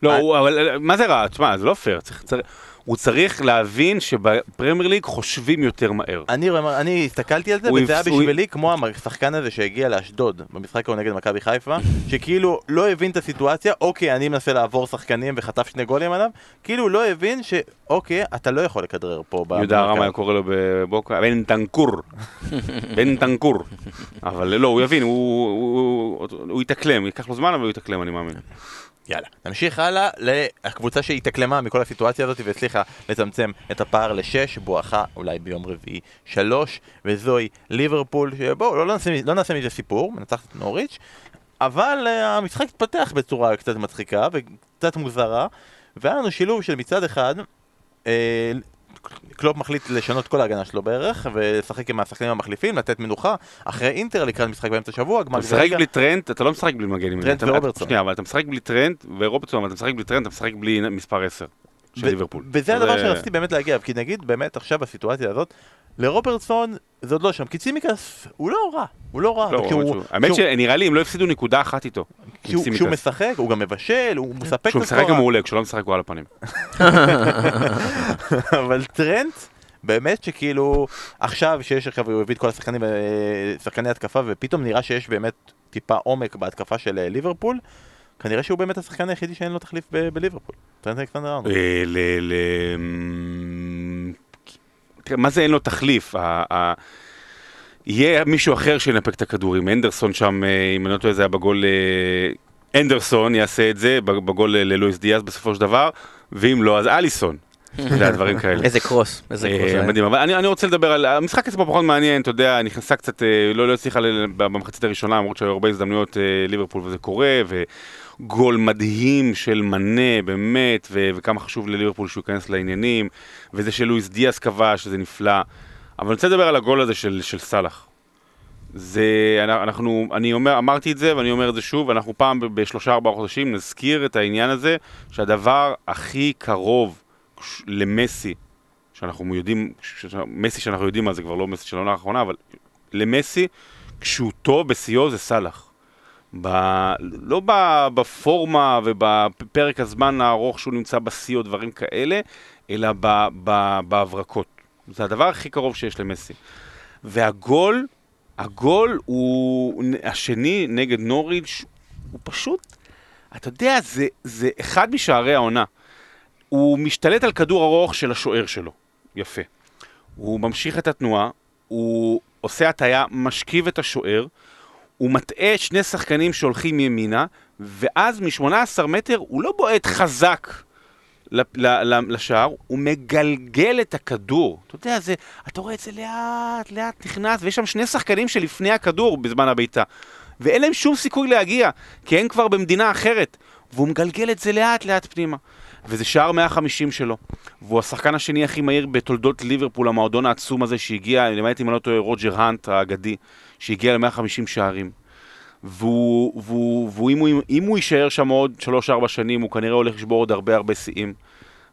לא, מה- הוא- אבל מה זה רע? תשמע, זה לא פייר. צריך- הוא צריך להבין שבפרמייר ליג חושבים יותר מהר. אני, אני הסתכלתי על זה, וזה היה בשבילי כמו השחקן הזה שהגיע לאשדוד במשחק ההוא נגד מכבי חיפה, שכאילו לא הבין את הסיטואציה, אוקיי, אני מנסה לעבור שחקנים וחטף שני גולים עליו, כאילו לא הבין שאוקיי, אתה לא יכול לכדרר פה. יהודה במרכז. רם היה קורא לו בבוקה, בן טנקור. בן טנקור. אבל לא, הוא יבין, הוא יתאקלם, ייקח לו זמן, אבל הוא יתאקלם, אני מאמין. יאללה. נמשיך הלאה לקבוצה שהתאקלמה מכל הסיטואציה הזאת והצליחה לצמצם את הפער לשש, בואכה אולי ביום רביעי שלוש, וזוהי ליברפול, שבואו, לא, לא נעשה מזה סיפור, מנצחת את נוריץ', אבל אה, המשחק התפתח בצורה קצת מצחיקה וקצת מוזרה, והיה לנו שילוב של מצד אחד, אה, קלופ מחליט לשנות כל ההגנה שלו בערך, ולשחק עם השחקנים המחליפים, לתת מנוחה, אחרי אינטר לקראת משחק באמצע השבוע, אתה גמר משחק גביע. בלי טרנט, אתה לא משחק בלי מגן. טרנט אתה- ורוברטסון. שנייה, אבל אתה משחק בלי טרנט ורוברטסון, אבל אתה משחק בלי טרנט, אתה משחק בלי מספר 10 של ליברפול. וזה הדבר שרציתי באמת להגיע, כי נגיד באמת עכשיו בסיטואציה הזאת, לרוברטסון זה עוד לא שם, כי צימיקאס הוא לא רע, הוא לא רע, לא, הוא- שהוא- האמת כשהוא- שנראה לי הם לא הפסידו נקודה אחת איתו. כשהוא. כשהוא משחק, הוא גם מבשל, הוא מספק כשהוא את משחק הסחורה. הוא מעולה, כשהוא לא משחק הוא על הפנים. אבל טרנט, באמת שכאילו, עכשיו שיש עכשיו, הוא הביא את כל השחקנים, אה, שחקני התקפה, ופתאום נראה שיש באמת טיפה עומק בהתקפה של אה, ליברפול, כנראה שהוא באמת השחקן היחידי שאין לו תחליף בליברפול. טרנט אלכסנדר ארנולד. אה, ל... ל... אמ, תראה, מה זה אין לו תחליף? ה- ה- יהיה מישהו אחר שינפק את הכדורים. אנדרסון שם, אה, אם אני לא טועה, זה היה בגול... אה, אנדרסון יעשה את זה, בגול ללואיס דיאז בסופו של דבר, ואם לא, אז אליסון. דברים כאלה. איזה קרוס, איזה קרוס. אה, היה. מדהים, אבל אני, רוצה לדבר על, המשחק עצמו פחות מעניין, אתה יודע, נכנסה קצת, לא, לא הצליחה במחצית הראשונה, למרות שהיו הרבה הזדמנויות ליברפול וזה קורה, וגול מדהים של מנה, באמת, ו, וכמה חשוב לליברפול שהוא ייכנס לעניינים, וזה שלואיס דיאס כבש, שזה נפלא. אבל אני רוצה לדבר על הגול הזה של, של סאלח. זה, אנחנו, אני אומר, אמרתי את זה ואני אומר את זה שוב, אנחנו פעם בשלושה ארבעה חודשים נזכיר את העניין הזה שהדבר הכי קרוב למסי, שאנחנו יודעים, מסי שאנחנו יודעים מה זה כבר לא מסי של העונה האחרונה, אבל למסי, כשהוא טוב בשיאו זה סאלח. ב, לא ב, בפורמה ובפרק הזמן הארוך שהוא נמצא בשיא או דברים כאלה, אלא ב, ב, בהברקות. זה הדבר הכי קרוב שיש למסי. והגול, הגול הוא, השני נגד נוריץ', הוא פשוט, אתה יודע, זה, זה אחד משערי העונה. הוא משתלט על כדור ארוך של השוער שלו. יפה. הוא ממשיך את התנועה, הוא עושה הטיה, משכיב את השוער, הוא מטעה שני שחקנים שהולכים ימינה, ואז מ-18 מטר הוא לא בועט חזק לשער, הוא מגלגל את הכדור. אתה יודע, זה, אתה רואה את זה לאט, לאט נכנס, ויש שם שני שחקנים שלפני הכדור בזמן הבעיטה. ואין להם שום סיכוי להגיע, כי הם כבר במדינה אחרת. והוא מגלגל את זה לאט לאט פנימה. וזה שער 150 שלו. והוא השחקן השני הכי מהיר בתולדות ליברפול, המועדון העצום הזה שהגיע, למעט אם אני לא טועה, רוג'ר האנט האגדי, שהגיע ל-150 שערים. והוא, והוא, והוא אם, הוא, הוא יישאר שם עוד 3-4 שנים, הוא כנראה הולך לשבור עוד הרבה הרבה שיאים.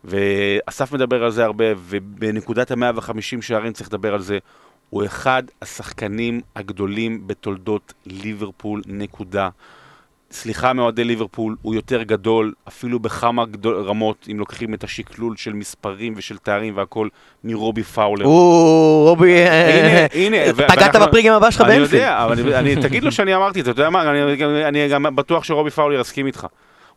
ואסף מדבר על זה הרבה, ובנקודת ה-150 שערים צריך לדבר על זה. הוא אחד השחקנים הגדולים בתולדות ליברפול, נקודה. סליחה מאוהדי ליברפול, הוא יותר גדול, אפילו בכמה גדול, רמות, אם לוקחים את השקלול של מספרים ושל תארים והכל, מרובי פאולר. או, רובי, הנה, הנה, ו- פגעת בפריגם הבא שלך אני באנפילד. יודע, אבל אני, אני, תגיד לו שאני אמרתי את זה, אתה יודע מה, אני, אני, אני גם בטוח שרובי פאולר יסכים איתך.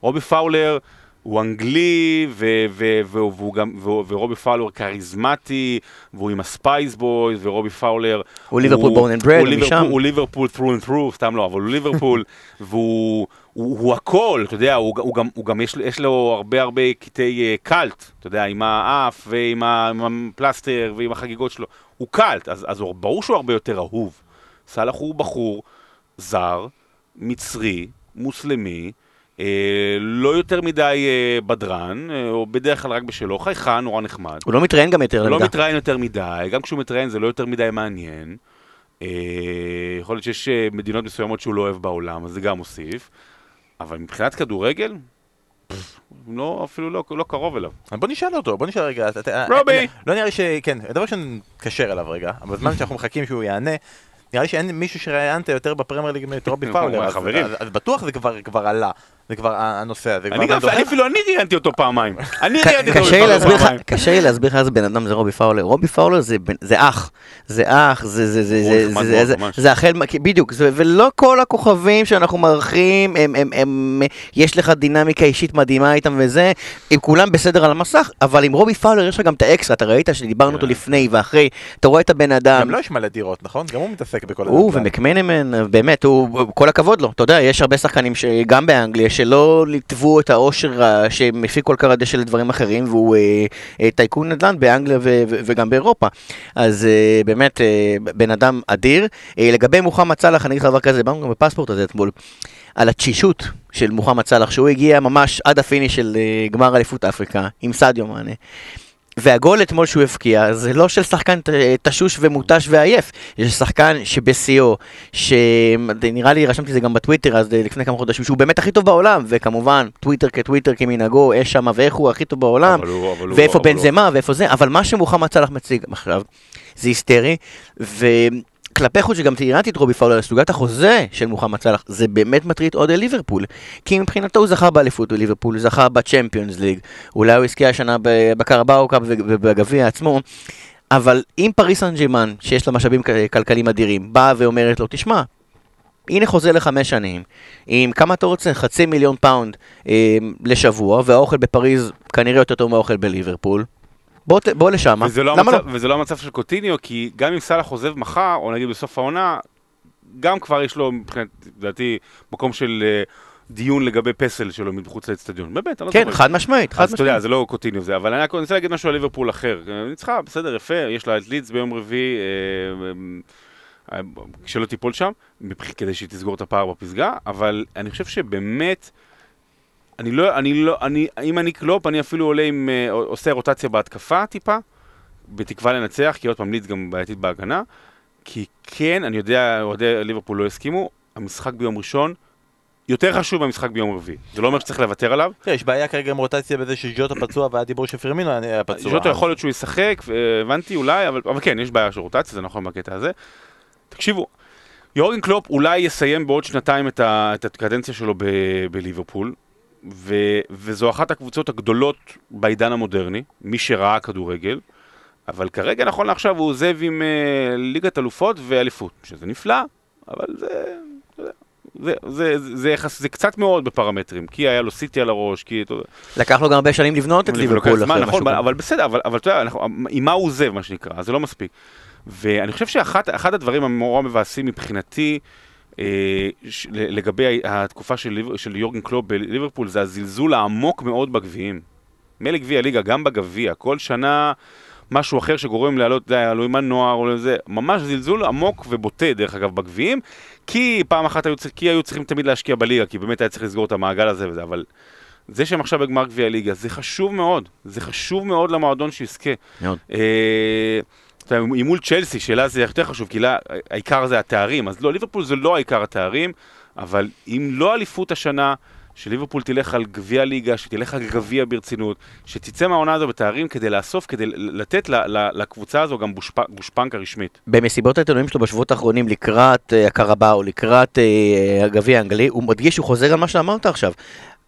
רובי פאולר הוא אנגלי, ו, ו, ו, והוא גם, ו, ורובי פאולר כריזמטי, והוא עם ה Spice Boys, ורובי פאולר... הוא ליברפול born and bred, הוא משם. הוא ליברפול through and through, סתם לא, אבל הוא ליברפול, והוא הוא, הוא הכל, אתה יודע, הוא, הוא גם, הוא גם יש, יש לו הרבה הרבה קטעי uh, cult, אתה יודע, עם האף ועם ה- עם הפלסטר ועם החגיגות שלו, הוא קאלט, אז, אז הוא- ברור שהוא הרבה יותר אהוב. סאלח הוא בחור זר, מצרי, מוסלמי, אה, לא יותר מדי אה, בדרן, אה, או בדרך כלל רק בשלו, חייכן, נורא נחמד. הוא לא מתראיין גם יותר הוא לא. מתראיין יותר מדי, גם כשהוא מתראיין זה לא יותר מדי מעניין. אה, יכול להיות שיש אה, מדינות מסוימות שהוא לא אוהב בעולם, אז זה גם מוסיף. אבל מבחינת כדורגל, לא, אפילו לא, לא קרוב אליו. בוא נשאל אותו, בוא נשאל רגע. רובי. אה, לא נראה לי ש... כן, דבר ראשון, נתקשר אליו רגע, אבל בזמן שאנחנו מחכים שהוא יענה, נראה לי שאין מישהו שראיינת יותר בפרמייר ליג מאת רובי פאולר, אז-. אז- אז בטוח זה כבר כבר עלה, זה כבר הנושא הזה. אני אפילו אני ראיינתי אותו פעמיים. אני ראיינתי אותו פעמיים. קשה לי להסביר לך איזה בן אדם זה רובי פאולר. רובי פאולר זה אח, זה אח, זה זה זה הוא זה נחמד זה מאוד, זה ממש. זה החל, בדיוק, ולא כל הכוכבים שאנחנו מארחים, יש לך דינמיקה אישית מדהימה איתם וזה, הם כולם בסדר על המסך, אבל עם רובי פאולר יש לך גם את האקסטרה, אתה ראית שדיברנו איתו כן. לפני ואחרי, אתה רואה את הבן אדם. גם לא יש מלא דירות, נכון? גם הוא מתעסק בכל הוא הזה. ומקמנמן, באמת, הוא, כל הכבוד לו, אתה יודע, יש הרבה שחקנים שגם באנגליה, שלא ניתבו את העושר ה- שהם הפיקו על כר הדשא לדברים אחרים, והוא אה, אה, טייקון נדל"ן באנגליה ו- ו- וגם באירופה. אז אה, באמת, אה, בן אדם אדיר. אה, לגבי מוחמד סאלח, אני אגיד לך דבר כזה, דיברנו גם בפספורט הזה אתמול, על התשישות של מוחמד סאלח, שהוא הגיע ממש עד ה finish של אה, גמר אליפות אפריקה, עם סאדיו מאנה. והגול אתמול שהוא הבקיע, זה לא של שחקן תשוש ומותש ועייף, זה שחקן שבשיאו, שנראה לי, רשמתי את זה גם בטוויטר אז אה, לפני כמה חודשים, שהוא באמת הכי טוב בעולם, וכמובן, טוויטר כטוויטר כמנהגו, אש שמה ואיך הוא הכי טוב בעולם, הוא- ואיפה אבל הוא- בנזמה ואיפה זה, אבל מה שמוחמד סאלח מציג עכשיו, זה היסטרי, וכלפי חוץ שגם ציינתי את רובי פאולר, סוגיית החוזה של מוחמד סאלח, זה באמת מטריד עוד לליברפול, כי מבחינתו הוא זכה באליפות בליברפול, זכה בצ'מפיונס ליג, אולי הוא יזכה השנה בקרבאו קאפ ובגביע עצמו, אבל אם פריז סן שיש לה משאבים כלכליים אדירים, באה ואומרת לו, תשמע, הנה חוזה לחמש שנים, עם כמה אתה רוצה? חצי מיליון פאונד אה, לשבוע, והאוכל בפריז כנראה יותר טוב מהאוכל בליברפול. בוא, בוא לשם, וזה לא, למה המצב, לא? וזה לא המצב של קוטיניו, כי גם אם סאלח עוזב מחר, או נגיד בסוף העונה, גם כבר יש לו, מבחינת, לדעתי, מקום של אה, דיון לגבי פסל שלו מחוץ לאצטדיון. באמת, אני לא כן, זוכר. חד משמעית, חד אז אתה יודע, משמעית. זה לא קוטיניו זה, אבל אני רוצה להגיד משהו על ליברפול אחר. היא ניצחה, בסדר, יפה, יש לה את לידס ביום רביעי, אה, אה, שלא תיפול שם, כדי שהיא תסגור את הפער בפסגה, אבל אני חושב שבאמת, אני לא, אני לא, אני, אם אני קלופ, אני אפילו עולה עם, אה, עושה רוטציה בהתקפה טיפה, בתקווה לנצח, כי עוד פעם לידס גם בעייתית בהגנה, כי כן, אני יודע, אוהדי ליברפול לא יסכימו, המשחק ביום ראשון יותר חשוב מהמשחק ביום רביעי. זה לא אומר שצריך לוותר עליו, תראה, יש בעיה כרגע עם רוטציה בזה שז'וטה פצוע והיה דיבור שפרמינו היה פצוע. ז'וטה יכול להיות שהוא ישחק, אה, הבנתי אולי, אבל, אבל כן, יש בעיה של רוטציה, זה נכון בקטע הזה. תקשיבו, יורגן קלופ אולי יסיים בעוד שנתיים את, ה, את הקדנציה שלו ב, בליברפול, ו, וזו אחת הקבוצות הגדולות בעידן המודרני, מי שראה כדורגל, אבל כרגע, נכון לעכשיו, הוא עוזב עם אה, ליגת אלופות ואליפות, שזה נפלא, אבל זה... זה, זה, זה, זה, יחס, זה קצת מאוד בפרמטרים, כי היה לו סיטי על הראש, כי... לקח לו גם הרבה שנים לבנות את זה ליברפול. זמן, נכון, משהו אבל בסדר, אבל, אבל אתה יודע, אנחנו, עם מה הוא עוזב, מה שנקרא, זה לא מספיק. ואני חושב שאחד הדברים המאוד מבאסים מבחינתי, לגבי התקופה של, של יורגן קלופ בליברפול, זה הזלזול העמוק מאוד בגביעים. מילא גביע ליגה, גם בגביע, כל שנה משהו אחר שגורם לעלות, אתה יודע, עם הנוער או לזה, ממש זלזול עמוק ובוטה, דרך אגב, בגביעים, כי פעם אחת היו, כי היו צריכים תמיד להשקיע בליגה, כי באמת היה צריך לסגור את המעגל הזה וזה, אבל זה שהם עכשיו בגמר גביע ליגה, זה חשוב מאוד, זה חשוב מאוד למועדון שיזכה. מאוד. אה, אתה יודע, אם מול צ'לסי, שאלה זה יותר חשוב, כי לה, העיקר זה התארים, אז לא, ליברפול זה לא העיקר התארים, אבל אם לא אליפות השנה, שליברפול תלך על גביע ליגה, שתלך על גביע ברצינות, שתצא מהעונה הזו בתארים כדי לאסוף, כדי לתת לקבוצה הזו גם גושפ- גושפנקה רשמית. במסיבות העיתונאים שלו בשבועות האחרונים לקראת אה, הקרבאו, לקראת אה, הגביע האנגלי, הוא מדגיש, הוא חוזר על מה שאמרת עכשיו.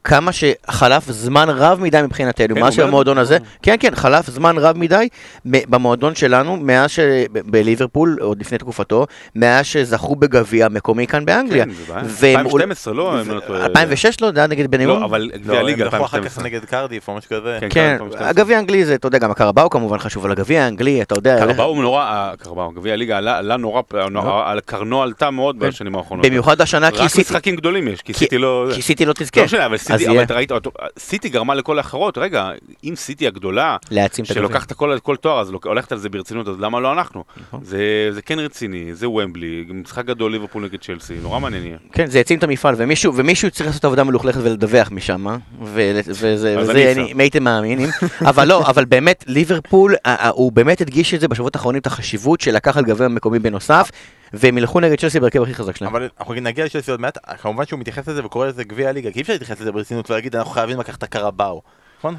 כמה שחלף זמן רב מדי מבחינתנו, כן, אומר שהמועדון. הזה, כן כן, חלף זמן רב מדי במועדון שלנו, מאז שבליברפול, עוד לפני תקופתו, מאז שזכו בגביע מקומי כאן באנגליה. כן, זה בעיה. והם- 2012, לא, אם אני לא טועה. 2006 לא, זה היה נגד בניון? לא, אבל לא, גביע הם ליגה זכו אחר כך 2012. נגד קרדיף או משהו כזה. כן, כן, 2012. הגביע האנגלי זה, אתה יודע, גם הקרבאו כמובן חשוב, אבל הגביע האנגלי, אתה יודע, קרבאו הוא נורא, אה, קרבאו, גביע הליגה עלה עלה נורא, נורא- על קרנו עלתה מאוד כן. בשנים האחרונות. במיוחד השנה כי רק סיטי, משחקים גדולים יש, כי סיטי לא... כי סיטי לא תזכה. לא משנה, אבל אז סיטי, יהיה. אבל אתה ראית, סיטי גרמה לכל האחרות, רגע, אם סיטי הגדולה. שלוקחת כל, כל תואר, אז הולכת על זה ברצינות, אז למה לא אנחנו? נכון. זה, זה כן רציני, זה ומבלי, משחק גדול ליברפול נגד צ'לסי, נורא מעניין יהיה. כן, זה העצים את המפעל, ומישהו, ומישהו צריך לעשות עבודה מלוכלכת ולדווח משם, אה? וזה. אם הייתם מאמינים, אבל לא, אבל באמת, ליברפול, הוא באמת הדגיש את זה בשבועות האחרונים, את החשיבות של לקחת גביע מקומי בנוסף, והם ילכו נגד צ'לסי בהרכב הכי חזק שלהם. אבל אנחנו נגיע לשלסי עוד מעט, כמובן שהוא מתייחס לזה וקורא לזה גביע הליגה, כי אי אפשר להתייחס לזה ברצינות ולהגיד אנחנו חייבים לקחת את הקרבאו. נכון?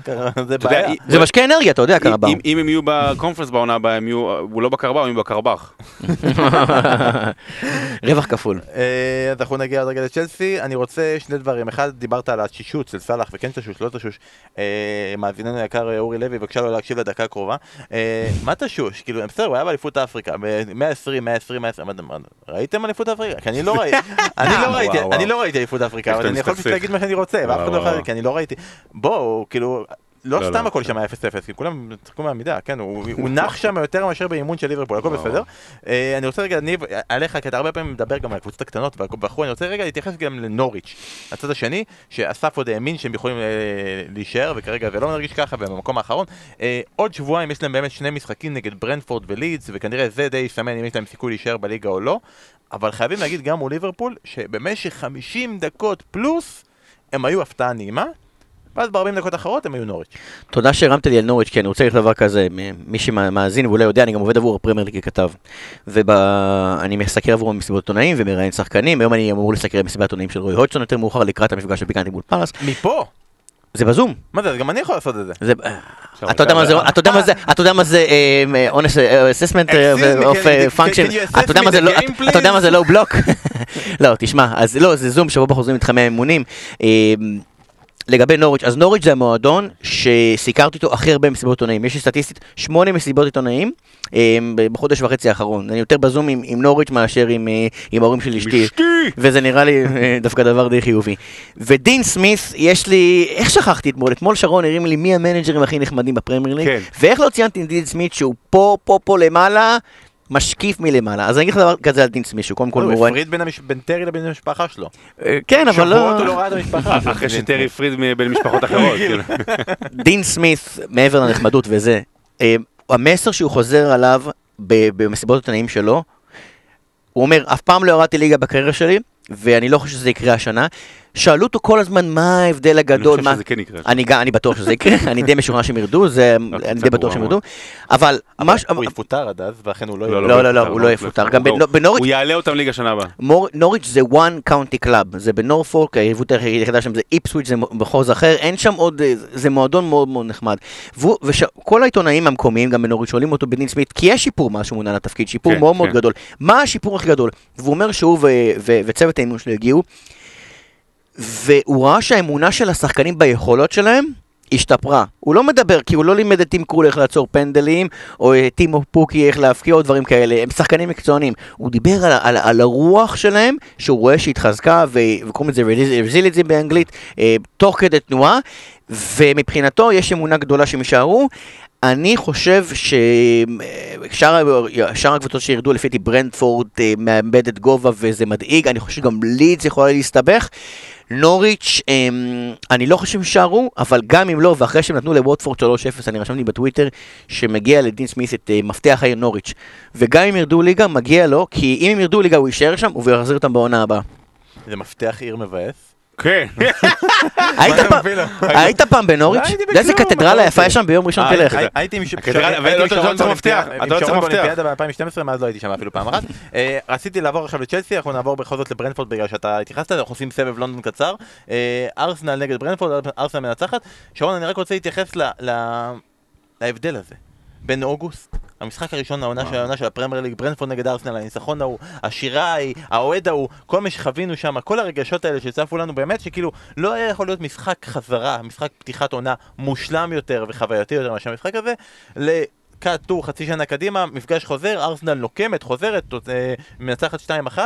זה בעיה. אם- זה משקה אנרגיה, אתה יודע, קרבאו. אם, הם יהיו בקונפרנס בעונה הבאה, הם יהיו, הוא לא בקרבאו, הם יהיו בקרבח. רווח כפול. אה, אז אנחנו נגיע עוד רגע לצ'לסי, אני רוצה שני דברים, אחד דיברת על התשישות של סאלח וכן תשוש, לא תשוש, אה, מאזיננו היקר אה, אורי לוי, בבקשה לא להקשיב לדקה הקרובה, מה תשוש? כאילו, בסדר, הוא היה באליפות אפריקה, ב-120, 120, 110, מה- מה- ראיתם אליפות אפריקה? כי אני לא ראיתי, אני לא ראיתי, אני. לא ראיתי אליפות אפריקה, אבל אני יכול להגיד מה שאני רוצה, ואף אחד לא יכול. כי אני לא ראיתי, בואו, כאילו... לא לא, סתם לא. הכל שם 0-0, כי כולם צחקו מהמידה, כן, הוא הוא נח שם יותר מאשר באימון של ליברפול, הכל. בסדר. אה, אני רוצה רגע, ניב, עליך, כי אתה הרבה פעמים מדבר גם על הקבוצות הקטנות וכו', אני רוצה רגע להתייחס גם לנוריץ', הצד השני, שאסף עוד האמין שהם יכולים אה, להישאר, וכרגע זה לא מרגיש ככה, והם במקום האחרון. אה, עוד שבועיים יש להם באמת שני משחקים נגד ברנפורד ולידס, וכנראה זה די יסמן אם יש להם סיכוי להישאר בליגה או לא, אבל חייבים להגיד גם מול ליברפול, שבמשך 50 דקות פלוס, הם היו הפתעה נעימה. ואז ב-40 דקות האחרות הם היו נוריץ'. תודה שהרמת לי על נוריץ', כי אני רוצה להגיד דבר כזה, מי שמאזין ואולי יודע, אני גם עובד עבור הפרמייר ליג ככתב. ואני מסקר עבור מסיבות עיתונאים ומראיין שחקנים, היום אני אמור לסקר מסיבת עיתונאים של רוי הודג'סון יותר מאוחר לקראת המפגש הפיקנטי מול פאלאס. מפה? זה בזום. מה זה, גם אני יכול לעשות את זה. אתה יודע מה זה, אתה יודע מה זה, אתה יודע מה זה אה, אונס אססמנט אוף פונקשן, אתה יודע מה זה low block? לא, תשמע, אז לא, זה זום שבו בחוזרים מתחמי האימונים. לגבי נוריץ', אז נוריץ' זה המועדון שסיקרתי איתו הכי הרבה מסיבות עיתונאים. יש לי סטטיסטית שמונה מסיבות עיתונאים אה, בחודש וחצי האחרון. אני יותר בזום עם, עם נוריץ' מאשר עם, אה, עם ההורים של אשתי. אשתי! וזה נראה לי אה, דווקא דבר די חיובי. ודין סמית, יש לי, איך שכחתי אתמול? אתמול שרון הרים לי מי המנג'רים הכי נחמדים בפרמייר ליג, כן. ואיך לא ציינתי את דין סמית שהוא פה, פה, פה למעלה, משקיף מלמעלה. אז אני אגיד לך דבר כזה על דין סמית, שהוא קודם כל הוא מורה... הפריד בין טרי לבין המשפחה שלו. אה, כן, אבל שבועות לא... הוא לא ראה את המשפחה. אחרי שטרי הפריד בין משפחות אחרות. כאילו. דין סמית, מעבר לנחמדות וזה, אה, המסר שהוא חוזר עליו ב- במסיבות העיתונאים שלו, הוא אומר, אף פעם לא ירדתי ליגה בקריירה שלי, ואני לא חושב שזה יקרה השנה. שאלו אותו כל הזמן מה ההבדל אני הגדול, חושב מה... שזה כן יקרה. אני, גם- אני בטוח שזה יקרה, אני די משוכנע שהם ירדו, זה, אוקיי, אני די בטוח שהם. ירדו, אבל מה ש... הוא יפוטר עד אז, ואכן הוא לא... לא, יהיה. לא, לא, לא, הוא לא יפוטר. גם בנוריץ'- הוא יעלה אותם ליגה שנה הבאה. נוריץ' זה one county club, זה בנורפולק, היריבות היחידה שם זה איפסוויץ', זה מחוז אחר, אין שם עוד, אה, זה מועדון מאוד מאוד נחמד. וכל העיתונאים המקומיים, גם בנוריץ', שואלים אותו בדין סמית, כי יש שיפור מאז שהוא מונה לתפקיד, שיפור כן, מאוד מאוד כן. גדול. מה השיפור הכי גדול? והוא אומר שהוא ו- ו- וצוות האימון שלו הגיעו, והוא ראה שהאמונה של השחקנים ביכולות שלהם השתפרה. הוא לא מדבר, כי הוא לא לימד את טים קרול איך לעצור פנדלים, או את טימו פוקי איך להפקיע, או דברים כאלה. הם שחקנים מקצוענים. הוא דיבר על, על, על הרוח שלהם, שהוא רואה שהתחזקה, וקוראים לזה רזיליטי באנגלית, אה, תוך כדי תנועה, ומבחינתו יש אמונה גדולה שהם יישארו. אני חושב ששאר הקבוצות שירדו לפי דעתי ברנדפורד אה, מאבדת גובה וזה מדאיג, אני חושב שגם לידס יכולה להסתבך. נוריץ', אמ, אני לא חושב שהם יישארו, אבל גם אם לא, ואחרי שהם נתנו לווטפורד 3-0, אני רשמתי בטוויטר שמגיע לדין סמית את אה, מפתח העיר נוריץ'. וגם אם ירדו ליגה, מגיע לו, כי אם הם ירדו ליגה הוא יישאר שם, והוא יחזיר אותם בעונה הבאה. זה מפתח עיר מבאס. כן. היית פעם- אתה בנוריץ'? לא אתה איזה קתדרלה מה יפה אתה יש שם ביום ראשון אה, תלך. הי- הייתי עם לא, אתה לא שרון מפתח, אתה לא צריך שרון מפתח. באולימפיאדה ב-2012, מאז לא הייתי שם אפילו פעם אחת. אה, רציתי לעבור עכשיו לצ'לסי, אנחנו נעבור בכל זאת לברנפורד בגלל שאתה התייחסת, אנחנו עושים סבב לונדון קצר. אה, ארסנל נגד ברנפורד, ארסנל מנצחת. שרון, אני רק רוצה להתייחס להבדל הזה. בין אוגוסט, המשחק הראשון העונה של העונה של הפרמייר ליג, ברנפורד נגד ארסנל, הניצחון ההוא, השירה ההיא, האוהד ההוא, כל מה שחווינו שם, כל הרגשות האלה שצפו לנו, באמת שכאילו לא היה יכול להיות משחק חזרה, משחק פתיחת עונה מושלם יותר וחווייתי יותר מאשר המשחק הזה, ל cut to חצי שנה קדימה, מפגש חוזר, ארסנל נוקמת, חוזרת, אה, מנצחת 2-1.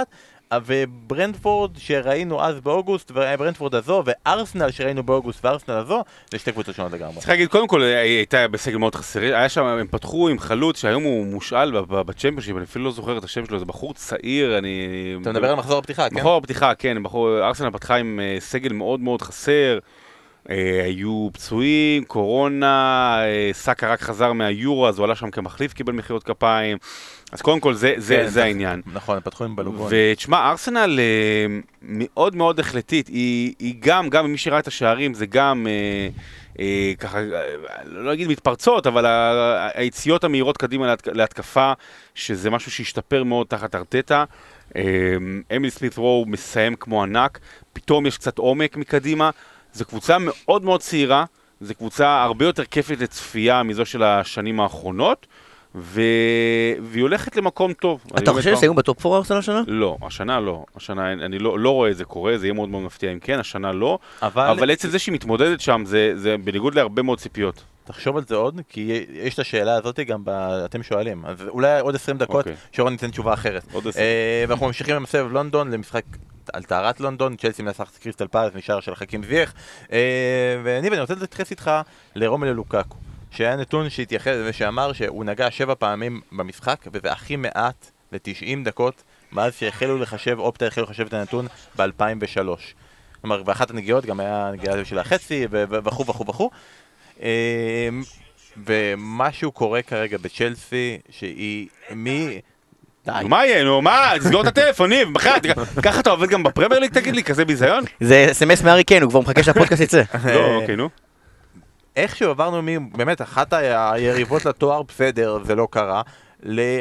וברנטפורד שראינו אז באוגוסט, וברנטפורד הזו, וארסנל שראינו באוגוסט וארסנל הזו, זה שתי קבוצות שונות לגמרי. צריך להגיד, קודם כל, היא הייתה בסגל מאוד חסר, היה שם, הם פתחו עם חלוץ שהיום הוא מושאל בצ'מפיונשיפ, אני אפילו לא זוכר את השם שלו, זה בחור צעיר, אני... אתה מדבר על מחזור הפתיחה, כן? מחזור הפתיחה, כן, ארסנל פתחה עם אה, סגל מאוד מאוד חסר, אה, היו פצועים, קורונה, אה, סאקה רק חזר מהיורו, אז הוא עלה שם כמחליף, קיבל מחיאות כפיים, אז קודם כל זה, זה, כן, זה העניין. נכון, הם פתחו עם בלוגון. ותשמע, ארסנל אה, מאוד מאוד החלטית, היא, היא גם, גם מי שראה את השערים, זה גם אה, אה, ככה, אה, לא אגיד מתפרצות, אבל היציאות המהירות קדימה להתק, להתקפה, שזה משהו שהשתפר מאוד תחת ארטטה. אה, אמיל סמית רו מסיים כמו ענק, פתאום יש קצת עומק מקדימה. זו קבוצה מאוד מאוד צעירה, זו קבוצה הרבה יותר כיפית לצפייה מזו של השנים האחרונות. ו... והיא הולכת למקום טוב. אתה חושב שיסיימו בטופ 4 ארסנל השנה? לא, השנה לא. השנה, אני לא, לא רואה את זה קורה, זה יהיה מאוד מאוד מפתיע אם כן, השנה לא. אבל, אבל עצם זה שהיא מתמודדת שם, זה, זה בניגוד להרבה מאוד ציפיות. תחשוב על זה עוד, כי יש את השאלה הזאת גם, ב... אתם שואלים. אז אולי עוד 20 דקות, אוקיי. שרון ניתן תשובה אחרת. עוד עשרים. אה, ואנחנו ממשיכים עם סבב לונדון למשחק על טהרת לונדון, צ'לסי מנצחת קריסטל פלס משער של חכים זייח. אה, וניב, אני רוצה להתייחס איתך לרומלו לוקקו, שהיה נתון שהתייחס ושאמר שהוא נגע שבע פעמים במשחק, וזה הכי מעט ל-90 דקות מאז שהחלו לחשב, אופטה החלו לחשב את הנתון ב-2003. כלומר, באחת הנגיעות גם היה נגיעה של החצי וכו' וכו' וכו'. אמ, ומשהו קורה כרגע בצ'לסי, שהיא מי... די. מה יהיה, נו, מה, תסגור את הטלפון, ניב, בחייאת, ככה אתה עובד גם בפרמייר ליג, תגיד לי, כזה ביזיון? זה אס.אם.אס מארי קיין, הוא כבר מחכה שהפודקאסט יצא. לא, אוקיי, נו. איכשהו עברנו מ... באמת, אחת היריבות לתואר, בסדר, זה לא קרה, ל...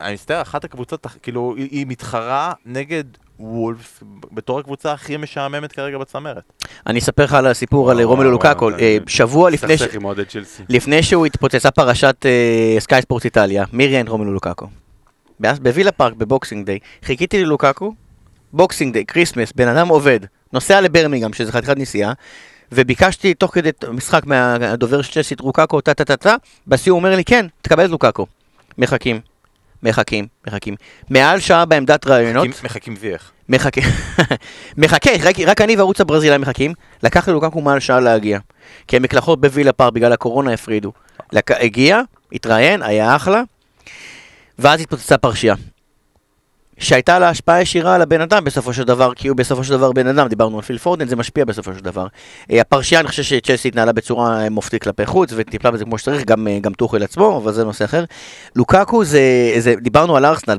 אני מצטער, אחת הקבוצות, כאילו, היא מתחרה נגד וולפס בתור הקבוצה הכי משעממת כרגע בצמרת. אני אספר לך על הסיפור על רומלו לוקאקו. אה, שבוע לפני ש- שהוא התפוצצה פרשת אה, סקאי ספורט איטליה, מי ראיין רומלו לוקאקו? בווילה פארק ב Boxing Day, חיכיתי ללוקאקו, Boxing Day, Christmas, בן אדם עובד, נוסע לברמינגהאם, שזה חתיכת נסיעה, וביקשתי תוך כדי משחק מהדובר של צ'לסי את לוקאקו, טה טה טה טה, בסיום הוא אומר לי, כן, תקבל את לוקאקו. מחכים, מחכים, מחכים. מעל שעה בעמדת ראיונות, מחכים- מחכים זייח. מחכה, מחכה, רק, רק אני וערוץ הברזילאי מחכים, לקח ללוקקו מעל שעה להגיע. כי המקלחות בווילה פאר בגלל הקורונה הפרידו. לק... הגיע, התראיין, היה אחלה, ואז התפוצצה פרשייה. שהייתה לה השפעה ישירה על הבן אדם בסופו של דבר, כי הוא בסופו של דבר בן אדם, דיברנו על פיל פורדן, זה משפיע בסופו של דבר. אה, הפרשייה, אני חושב שצ'לסי התנהלה בצורה אה, מופתית כלפי חוץ, וטיפלה בזה כמו שצריך, גם, אה, גם טוחל עצמו, אבל זה נושא אחר. לוקקו זה, זה דיברנו על ארסנל,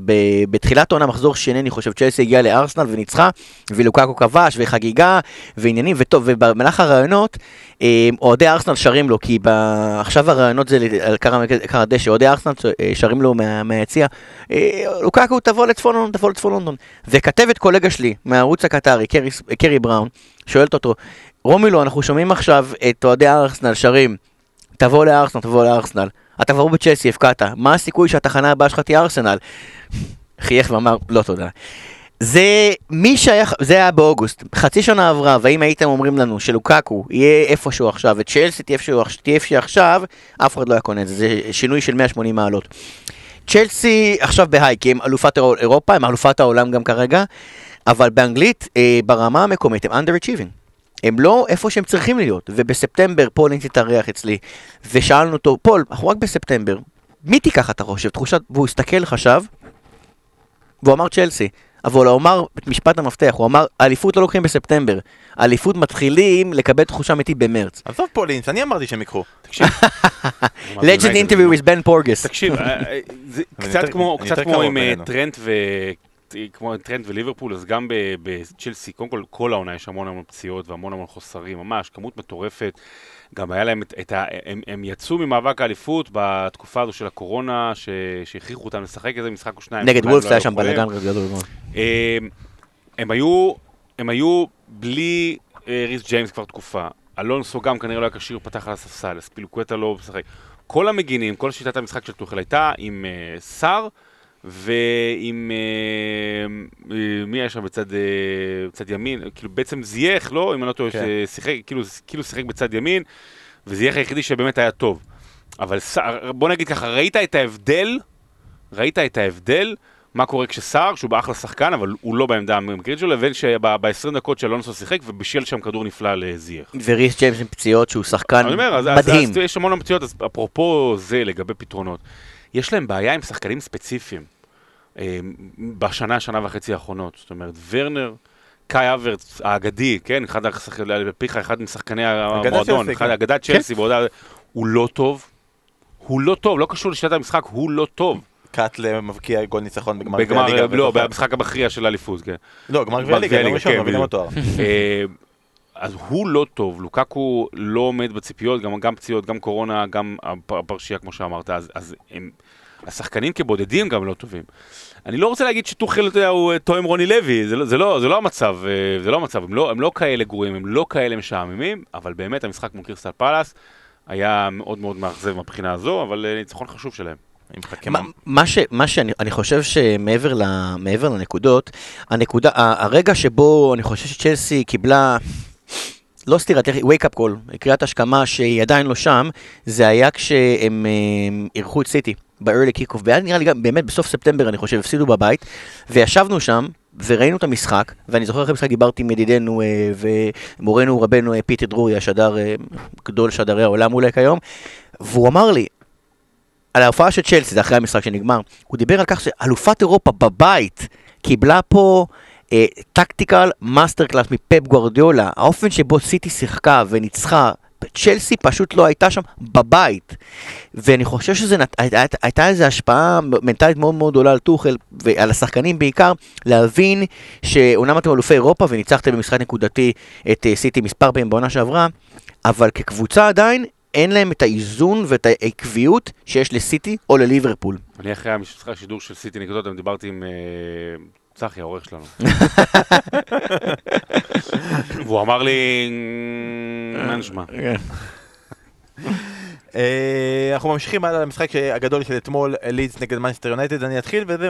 בתחילת העונה, מחזור שני, אני חושב, צ'לסי הגיעה לארסנל וניצחה, ולוקקו כבש, וחגיגה, ועניינים, וטוב, ובמהלך הרעיונות, אה, אוהדי ארסנל שרים לו, כי ב... עכשיו הרעיונות זה על קר הדשא, אוהדי ארסנל שרים לו מה- מהיציע, לוקקו תבוא לצפון לונדון, תבוא לצפון לונדון. וכתבת קולגה שלי מהערוץ הקטרי, קרי, קרי בראון, שואלת אותו, רומילו, אנחנו שומעים עכשיו את אוהדי ארסנל שרים, תבוא לארסנל, תבוא לארסנל. אתה כבר בצ'לסי, הפקעת, מה הסיכוי שהתחנה הבאה שלך תהיה ארסנל? חייך ואמר, לא תודה. זה מי שהיה, זה היה באוגוסט, חצי שנה עברה, והאם הייתם אומרים לנו שלוקאקו יהיה איפשהו עכשיו, וצ'לסי תהיה איפשהו עכשיו, אף אחד לא היה קונה את זה, זה שינוי של 180 מעלות. צ'לסי עכשיו ב high, כי הם אלופת אירו- אירופה, הם אלופת העולם גם כרגע, אבל באנגלית, אה, ברמה המקומית, הם underachieving. הם לא איפה שהם צריכים להיות, ובספטמבר פול אינס התארח אצלי, ושאלנו אותו, פול, אנחנו רק בספטמבר, מי תיקח אתה חושב? תחושת, והוא הסתכל, חשב, והוא אמר צ'לסי. אבל הוא אמר את משפט המפתח, הוא אמר, אליפות לא לוקחים בספטמבר, אליפות מתחילים לקבל תחושה אמיתית במרץ. עזוב פולינס, אני אמרתי שהם יקחו. תקשיב, Legend interview with בן פורגס. תקשיב, אה, אה, קצת כמו, עם אה. טרנט ו... כמו טרנט וליברפול, אז גם ב- בצ'לסי, קודם כל, כל העונה יש המון המון פציעות והמון המון חוסרים, ממש, כמות מטורפת. גם היה להם את, את ה... הם, הם יצאו ממאבק האליפות בתקופה הזו של הקורונה, ש... שהכריחו אותם לשחק איזה משחק או שניים. נגד וולפס לא היה שם. בלאגן גדול מאוד. אה, הם היו, הם היו בלי אה, ריס ג'יימס כבר תקופה. אלונסו גם כנראה לא היה כשיר, פתח על הספסל, אספילוקווטה לא משחק. כל המגינים, כל שיטת המשחק של טוחל הייתה עם אה, סער ועם... אה, אה, מי היה שם בצד, אה, בצד ימין? כאילו בעצם זייח, לא? אם אני לא טועה, כן. ששיחק, כאילו, כאילו שיחק בצד ימין, וזייח היחידי שבאמת היה טוב. אבל בוא נגיד ככה, ראית את ההבדל? ראית את ההבדל? מה קורה כשסער, שהוא באחלה שחקן, אבל הוא לא בעמדה המקרית שלו, לבין שב-20 דקות שאלונסו שיחק ובישל שם כדור נפלא לזייח. וריס ג'יימס עם פציעות שהוא שחקן אומר, אז, אז, מדהים. אז יש המון פציעות, אז אפרופו זה, לגבי פתרונות, יש להם בעיה עם שחקנים ספציפיים בשנה, שנה וחצי האחרונות. זאת אומרת, ורנר, קאי אברץ האגדי, כן, אחד השחקנים, בפיך, אחד משחקני המועדון, אחד כן. אגדת צ'לסי, בעוד- הוא לא טוב. הוא לא טוב, לא קשור לשיטת המשחק, הוא לא טוב. קאטלה מבקיע גול ניצחון בגמר גביע הליגה. לא. במשחק המכריע של האליפות, כן. לא, גמר גביע הליגה, גביע יום ראשון, כן, מובילים בדיוק. התואר. אה, אז הוא לא טוב, לוקקו לא עומד בציפיות, גם, גם פציעות, גם קורונה, גם הפ- הפרשייה כמו שאמרת, אז, אז הם, השחקנים כבודדים גם לא טובים. אני לא רוצה להגיד שטוחל, אתה יודע, הוא אה, תואם רוני לוי, זה, לא- זה, לא, זה לא המצב, אה, זה לא המצב, הם לא, הם לא כאלה גרועים, הם לא כאלה משעממים, אבל באמת המשחק מול קירסטל פאלאס היה מאוד מאוד מאכזב מהבחינה הזו, אבל אה, ניצחון חשוב שלהם. מה- מה- מה ש- מה שאני אני חושב שמעבר ל- מעבר לנקודות, הנקודה, הרגע שבו אני חושב שצ'לסי קיבלה, לא סטירת, wake up call, קריאת השכמה שהיא עדיין לא שם, זה היה כשהם אירחו את סיטי ב-early kick-off, והיה נראה לי גם באמת בסוף ספטמבר אני חושב, הפסידו בבית, וישבנו שם, וראינו את המשחק, ואני זוכר אחרי המשחק דיברתי עם ידידנו אה, ומורנו רבנו אה, פיטר דרורי, השדר, אה, גדול שדרי העולם אולי כיום, והוא אמר לי, על ההופעה של צ'לסי, זה אחרי המשחק שנגמר, הוא דיבר על כך שאלופת אירופה בבית קיבלה פה tactical masterclass מפפ גוורדיולה, האופן שבו סיטי שיחקה וניצחה צ'לסי פשוט לא הייתה שם בבית. ואני חושב שזה נת... היית, הייתה איזו השפעה מנטלית מאוד מאוד גדולה על טוחל ועל השחקנים בעיקר, להבין שאומנם אתם אלופי אירופה וניצחתם במשחק נקודתי את אה, סיטי מספר פעמים בעונה שעברה, אבל כקבוצה עדיין אין להם את האיזון ואת העקביות שיש לסיטי או לליברפול. אני אחרי המשחק השידור של סיטי נקודות, דיברתי עם... צחי, העורך שלנו. והוא אמר לי, מה נשמע? אה, אנחנו ממשיכים הלאה למשחק הגדול של אתמול, לידס נגד מנצ'סטר יונייטד, אני אתחיל וזה,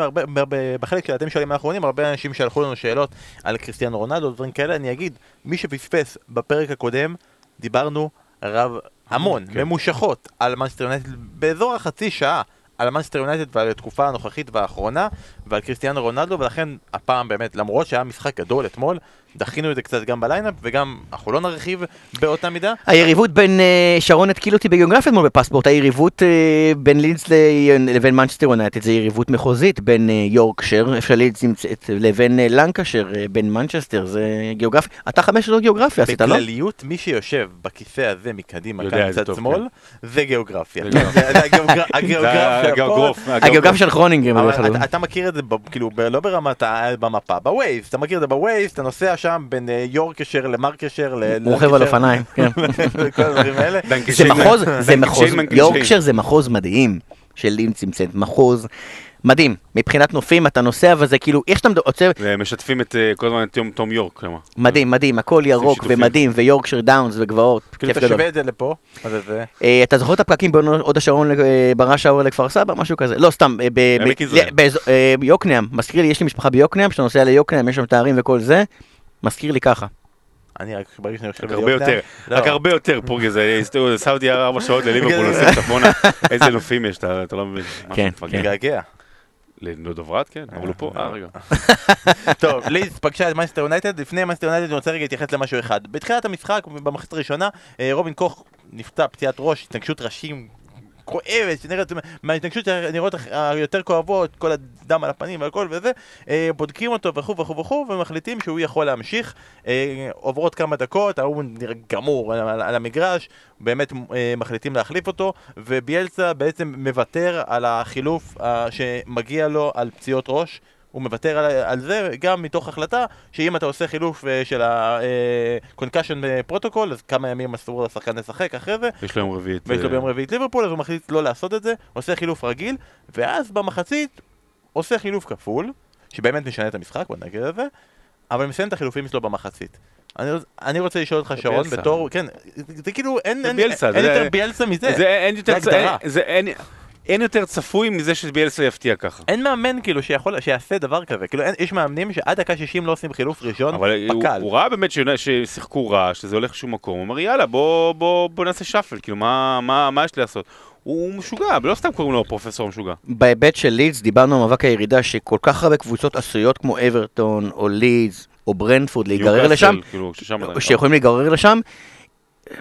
בחלק שאתם שואלים האחרונים, הרבה אנשים שלחו לנו שאלות על קריסטיאנו רונלדו, דברים כאלה, אני אגיד, מי שפספס בפרק הקודם, דיברנו רבות המון, כן. ממושכות, על מנצ'סטר יונייטד באזור החצי שעה. על מנצ'סטר יונייטד ועל התקופה הנוכחית והאחרונה ועל קריסטיאנו רונלדו ולכן הפעם באמת למרות שהיה משחק גדול אתמול דחינו את זה קצת גם בליינאפ, וגם אנחנו לא נרחיב באותה מידה. היריבות בין, אה, שרון התקיל אותי בגיאוגרפיה אתמול בפספורט, היריבות אה, בין לידס לבין מנצ'סטר יונייטד זה יריבות מחוזית, בין אה, יורקשייר, איפה שלידס נמצאת, לבין אה, לנקשייר, אה, בין מנצ'סטר, זה גיאוגרפיה. אתה חמש שנות גיאוגרפיה עשית, לא? בכלליות, מי שיושב בכיסא הזה מקדימה, כאן קצת שמאל, כן. זה גיאוגרפיה. הגיאוגרפיה של כרונינגר. אתה מכיר את זה, כאילו, לא ברמת במפה, בווייז, אתה מכיר את זה בווייז, אתה נוסע שם בין אה, יורקשר למרקשר. הוא רוכב על אופניים, כן. כל הדברים האלה. זה מחוז, זה מחוז, יורקשר זה מחוז מדהים של לינסים, מחוז. מדהים, מבחינת נופים אתה נוסע וזה כאילו, איך שאתה עוצר... משתפים את אה, כל הזמן את יום תום יורק, כלומר. מדהים, מדהים, הכל ירוק ומדהים, ויורקשר דאונס וגבעות, כאילו תשווה את זה לפה, אה, אתה זוכר את הפקקים בהוד השרון ברש האור לכפר סבא? משהו כזה, לא סתם, ביוקנעם, מזכיר לי, יש לי משפחה ביוקנעם, שאתה נוסע ליוקנעם, יש שם תארים וכל זה, מזכיר לי ככה. אני רק ברגע שאני חושב הרבה יותר, לא. רק הרבה יותר פורגי, זה סעודי ארבע שעות לליברפול, צפונה, איזה נופים יש, אתה לא מבין, כן, כן. לדוברת כן, אבל הוא פה, אה רגע. טוב, ליז פגשה את מייסטר יונייטד, לפני מייסטר יונייטד אני רוצה רגע להתייחס למשהו אחד. בתחילת המשחק, במחצית הראשונה, אה, רובין קוך נפצע פציעת ראש, התנגשות ראשים כואבת, שנראית, מההתנגשות נראות היותר כואבות, כל הדם על הפנים והכל וזה, אה, בודקים אותו וכו' וכו' וכו', ומחליטים שהוא יכול להמשיך. אה, עוברות כמה דקות, ההוא נראה גמור על, על המגרש, באמת אה, מחליטים להחליף אותו, וביאלסה בעצם מוותר על החילוף שמגיע לו על פציעות ראש. הוא מוותר על, על זה גם מתוך החלטה שאם אתה עושה חילוף אה, של ה-concussion פרוטוקול אז כמה ימים אסור לשחקן לשחק אחרי זה. יש לו יום רביעית ויש לו ביום רביעית ליברפול אז הוא מחליט לא לעשות את זה עושה חילוף רגיל ואז במחצית עושה חילוף כפול שבאמת משנה את המשחק בוא נגיד את זה אבל מסיים את החילופים שלו במחצית. אני, אני רוצה לשאול אותך שרון בתור, כן, זה כאילו אין, אין, אין, אין יותר ביאלסה מזה, זה, אין יותר, זה הגדרה. אין, יותר צפוי מזה שביאלסה יפתיע ככה. אין מאמן כאילו שיכול, שיעשה דבר כזה, כאילו אין, יש מאמנים שעד דקה 60 לא עושים חילוף ראשון אבל בקל. הוא, הוא ראה באמת ששיחקו רע, שזה הולך לשום מקום, הוא אומר יאללה בוא, בוא, בוא נעשה שאפל, כאילו מה, מה, מה יש לי לעשות? הוא משוגע, לא סתם קוראים לו פרופסור משוגע. בהיבט של לידס דיברנו על מאבק הירידה שכל כך הרבה קבוצות עשויות כמו אברטון או לידס או ברנדפורד להיגרר לשם, כאילו, שיכולים להיגרר לשם,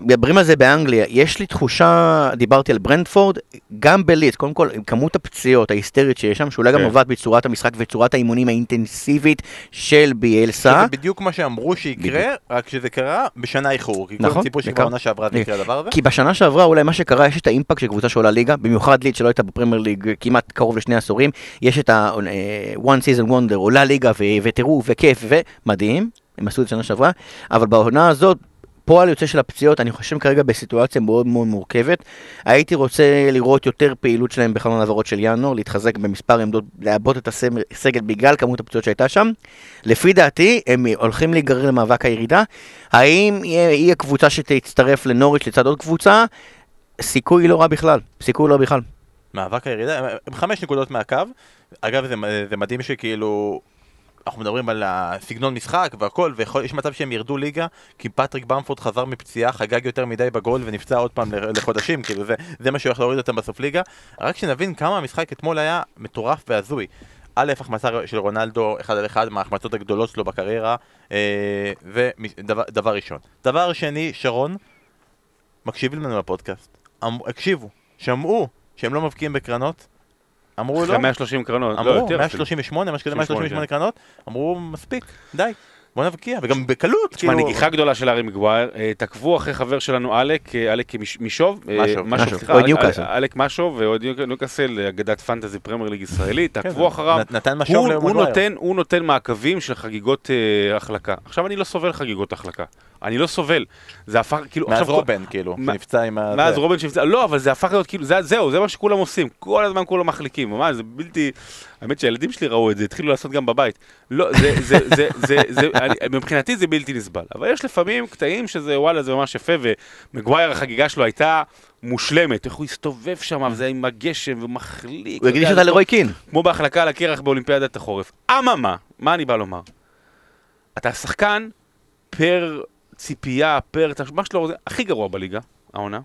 מדברים על זה באנגליה, יש לי תחושה, דיברתי על ברנדפורד, גם בליץ, קודם כל, עם כמות הפציעות ההיסטרית שיש שם, שאולי גם כן. נובעת בצורת המשחק וצורת האימונים האינטנסיבית של ביאלסה. זה בדיוק מה שאמרו שיקרה, רק שזה קרה בשנה איחור. כי נכון. ציפו שכבר עונה שעברה זה יקרה הדבר הזה. כי בשנה שעברה אולי מה שקרה, יש את האימפקט של קבוצה שעולה ליגה, במיוחד ליץ שלא הייתה בפרמייר ליג כמעט קרוב לשני עשורים, יש את ה-one אה, season wonder, עולה ליגה ותראו וכיף ומדהים, הם עשו את זה שנה שעברה, אבל בעונה הזאת, פועל יוצא של הפציעות, אני חושב כרגע בסיטואציה מאוד מאוד מורכבת. הייתי רוצה לראות יותר פעילות שלהם בחלון העברות של ינואר, להתחזק במספר עמדות, לעבות את הסגל בגלל כמות הפציעות שהייתה שם. לפי דעתי, הם הולכים להיגרר למאבק הירידה. האם היא הקבוצה שתצטרף לנוריץ' לצד עוד קבוצה? סיכוי לא רע בכלל, סיכוי לא בכלל. מאבק הירידה, הם חמש נקודות מהקו. אגב, זה, זה מדהים שכאילו אנחנו מדברים על הסגנון משחק והכל, ויש מצב שהם ירדו ליגה, כי פטריק במפורד חזר מפציעה, חגג יותר מדי בגול ונפצע עוד פעם לחודשים, כאילו זה, זה מה שהולך להוריד אותם בסוף ליגה. רק שנבין כמה המשחק אתמול היה מטורף והזוי. א', החמצה של רונלדו אחד על אחד מההחמצות הגדולות שלו בקריירה, אה, ודבר ראשון. דבר שני, שרון, מקשיבים לנו לפודקאסט. אמ- הקשיבו, שמעו שהם לא מבקיעים בקרנות, אמרו לא, אחרי 130 קרנות, לא אמרו, יותר. אפילו. 138, משהו כזה, 138, 138 קרנות, אמרו, מספיק, די, בוא נבקיע, וגם בקלות, תשמע, כאילו, נגיחה גדולה של הארי מגווייר, אה, תעקבו אחרי חבר שלנו אלק, אלק מש- משוב, משוב, סליחה. אלק משוב ואוהד ניוק- ניוקאסל, אגדת פנטזי פרמייר ליג ישראלית, כן, תעקבו אחריו, נת- נתן משוב. נותן, הוא נותן מעקבים של חגיגות אה, החלקה. עכשיו אני לא סובל חגיגות החלקה, אני לא סובל, זה הפך כאילו, מאז רובן, כאילו, מה- שנפצע עם ה... מאז זה. רובן שנפצע, לא, אבל זה הפך להיות כאילו, זה, זהו, זה מה שכולם עושים, כל הזמן כולם מחליקים, ממש, זה בלתי, האמת שהילדים שלי ראו את זה, התחילו לעשות גם בבית. לא, זה, זה, זה, זה, זה, אני, מבחינתי זה בלתי נסבל, אבל יש לפעמים קטעים שזה, וואלה, זה ממש יפה, ומגווייר החגיגה שלו הייתה מושלמת, איך הוא הסתובב שם, וזה עם הגשם, ומחליק. הוא הקדיש אותה זה לרוי קין. כמו בהחלקה על הקרח באולימפיאדת החורף. אממה, מה אני בא לומר? אתה שחקן פר ציפייה, פר... מה שלא רוצה, הכי גרוע בליגה, העונה.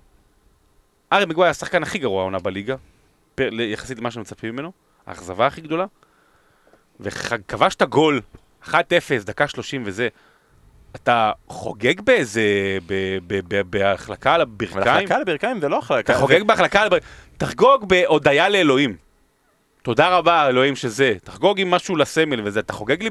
הארי מגווייר השחקן הכי גרוע העונה בליגה, פר, יחסית למה שמצפים ממנו, האכזבה הכי גדולה. וכבשת גול, 1-0, דקה 30 וזה. אתה חוגג באיזה... ב- ב- ב- בהחלקה על הברכיים? זה לא החלקה. אתה חוגג בהחלקה, על בר- תחגוג בהודיה לאלוהים. תודה רבה, אלוהים שזה. תחגוג עם משהו לסמל וזה. אתה חוגג לי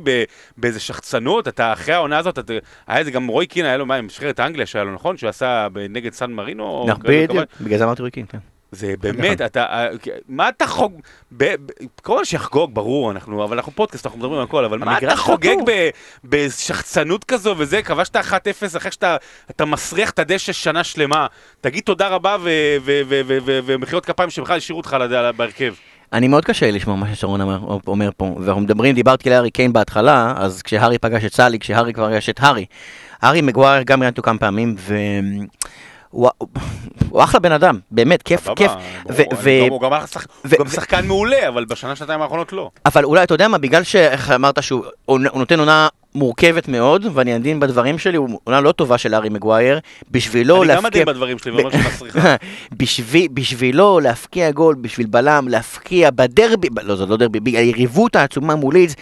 באיזה שחצנות, אתה אחרי העונה הזאת, אתה, היה איזה גם רוי קין, היה לו מה, עם נבחרת אנגליה שהיה לו, נכון? שהוא עשה נגד סן מרינו? נכון, כזה בדיוק? בגלל זה אמרתי רוי קין, כן. זה באמת, אתה, אה, מה אתה חוג... כל שיחגוג, ברור, אנחנו, אבל אנחנו פודקאסט, אנחנו מדברים על הכל, אבל מה אתה חוגג בשחצנות כזו וזה, כבשת 1-0 אחרי שאתה אתה מסריח את הדשא שנה שלמה, תגיד תודה רבה ומחיאות כפיים שבכלל השאירו אותך בהרכב. אני מאוד קשה לי לשמוע מה ששרון אומר, אומר פה, ואנחנו מדברים, דיברתי על הארי קיין בהתחלה, אז כשהארי פגש את סאלי, כשהארי כבר פגש את הארי, הארי מגווייר גם ראיינתי אותו כמה פעמים, והוא הוא אחלה בן אדם, באמת, כיף, סבבה, כיף. ו- ו- הוא גם היה שח- ו- הוא גם ו- שחקן מעולה, אבל בשנה, שנתיים האחרונות לא. אבל אולי, אתה יודע מה, בגלל שאיך אמרת שהוא הוא נותן עונה מורכבת מאוד, ואני עדין בדברים שלי, הוא עונה לא טובה של הארי מגווייר, בשבילו אני גם להפקיע... עדין בדברים שלי, ואומר שמסריחה. בשביל, בשבילו להפקיע גול, בשביל בלם, להפקיע בדרבי, לא, זה לא דרבי, ביריבות העצומה מול לידס,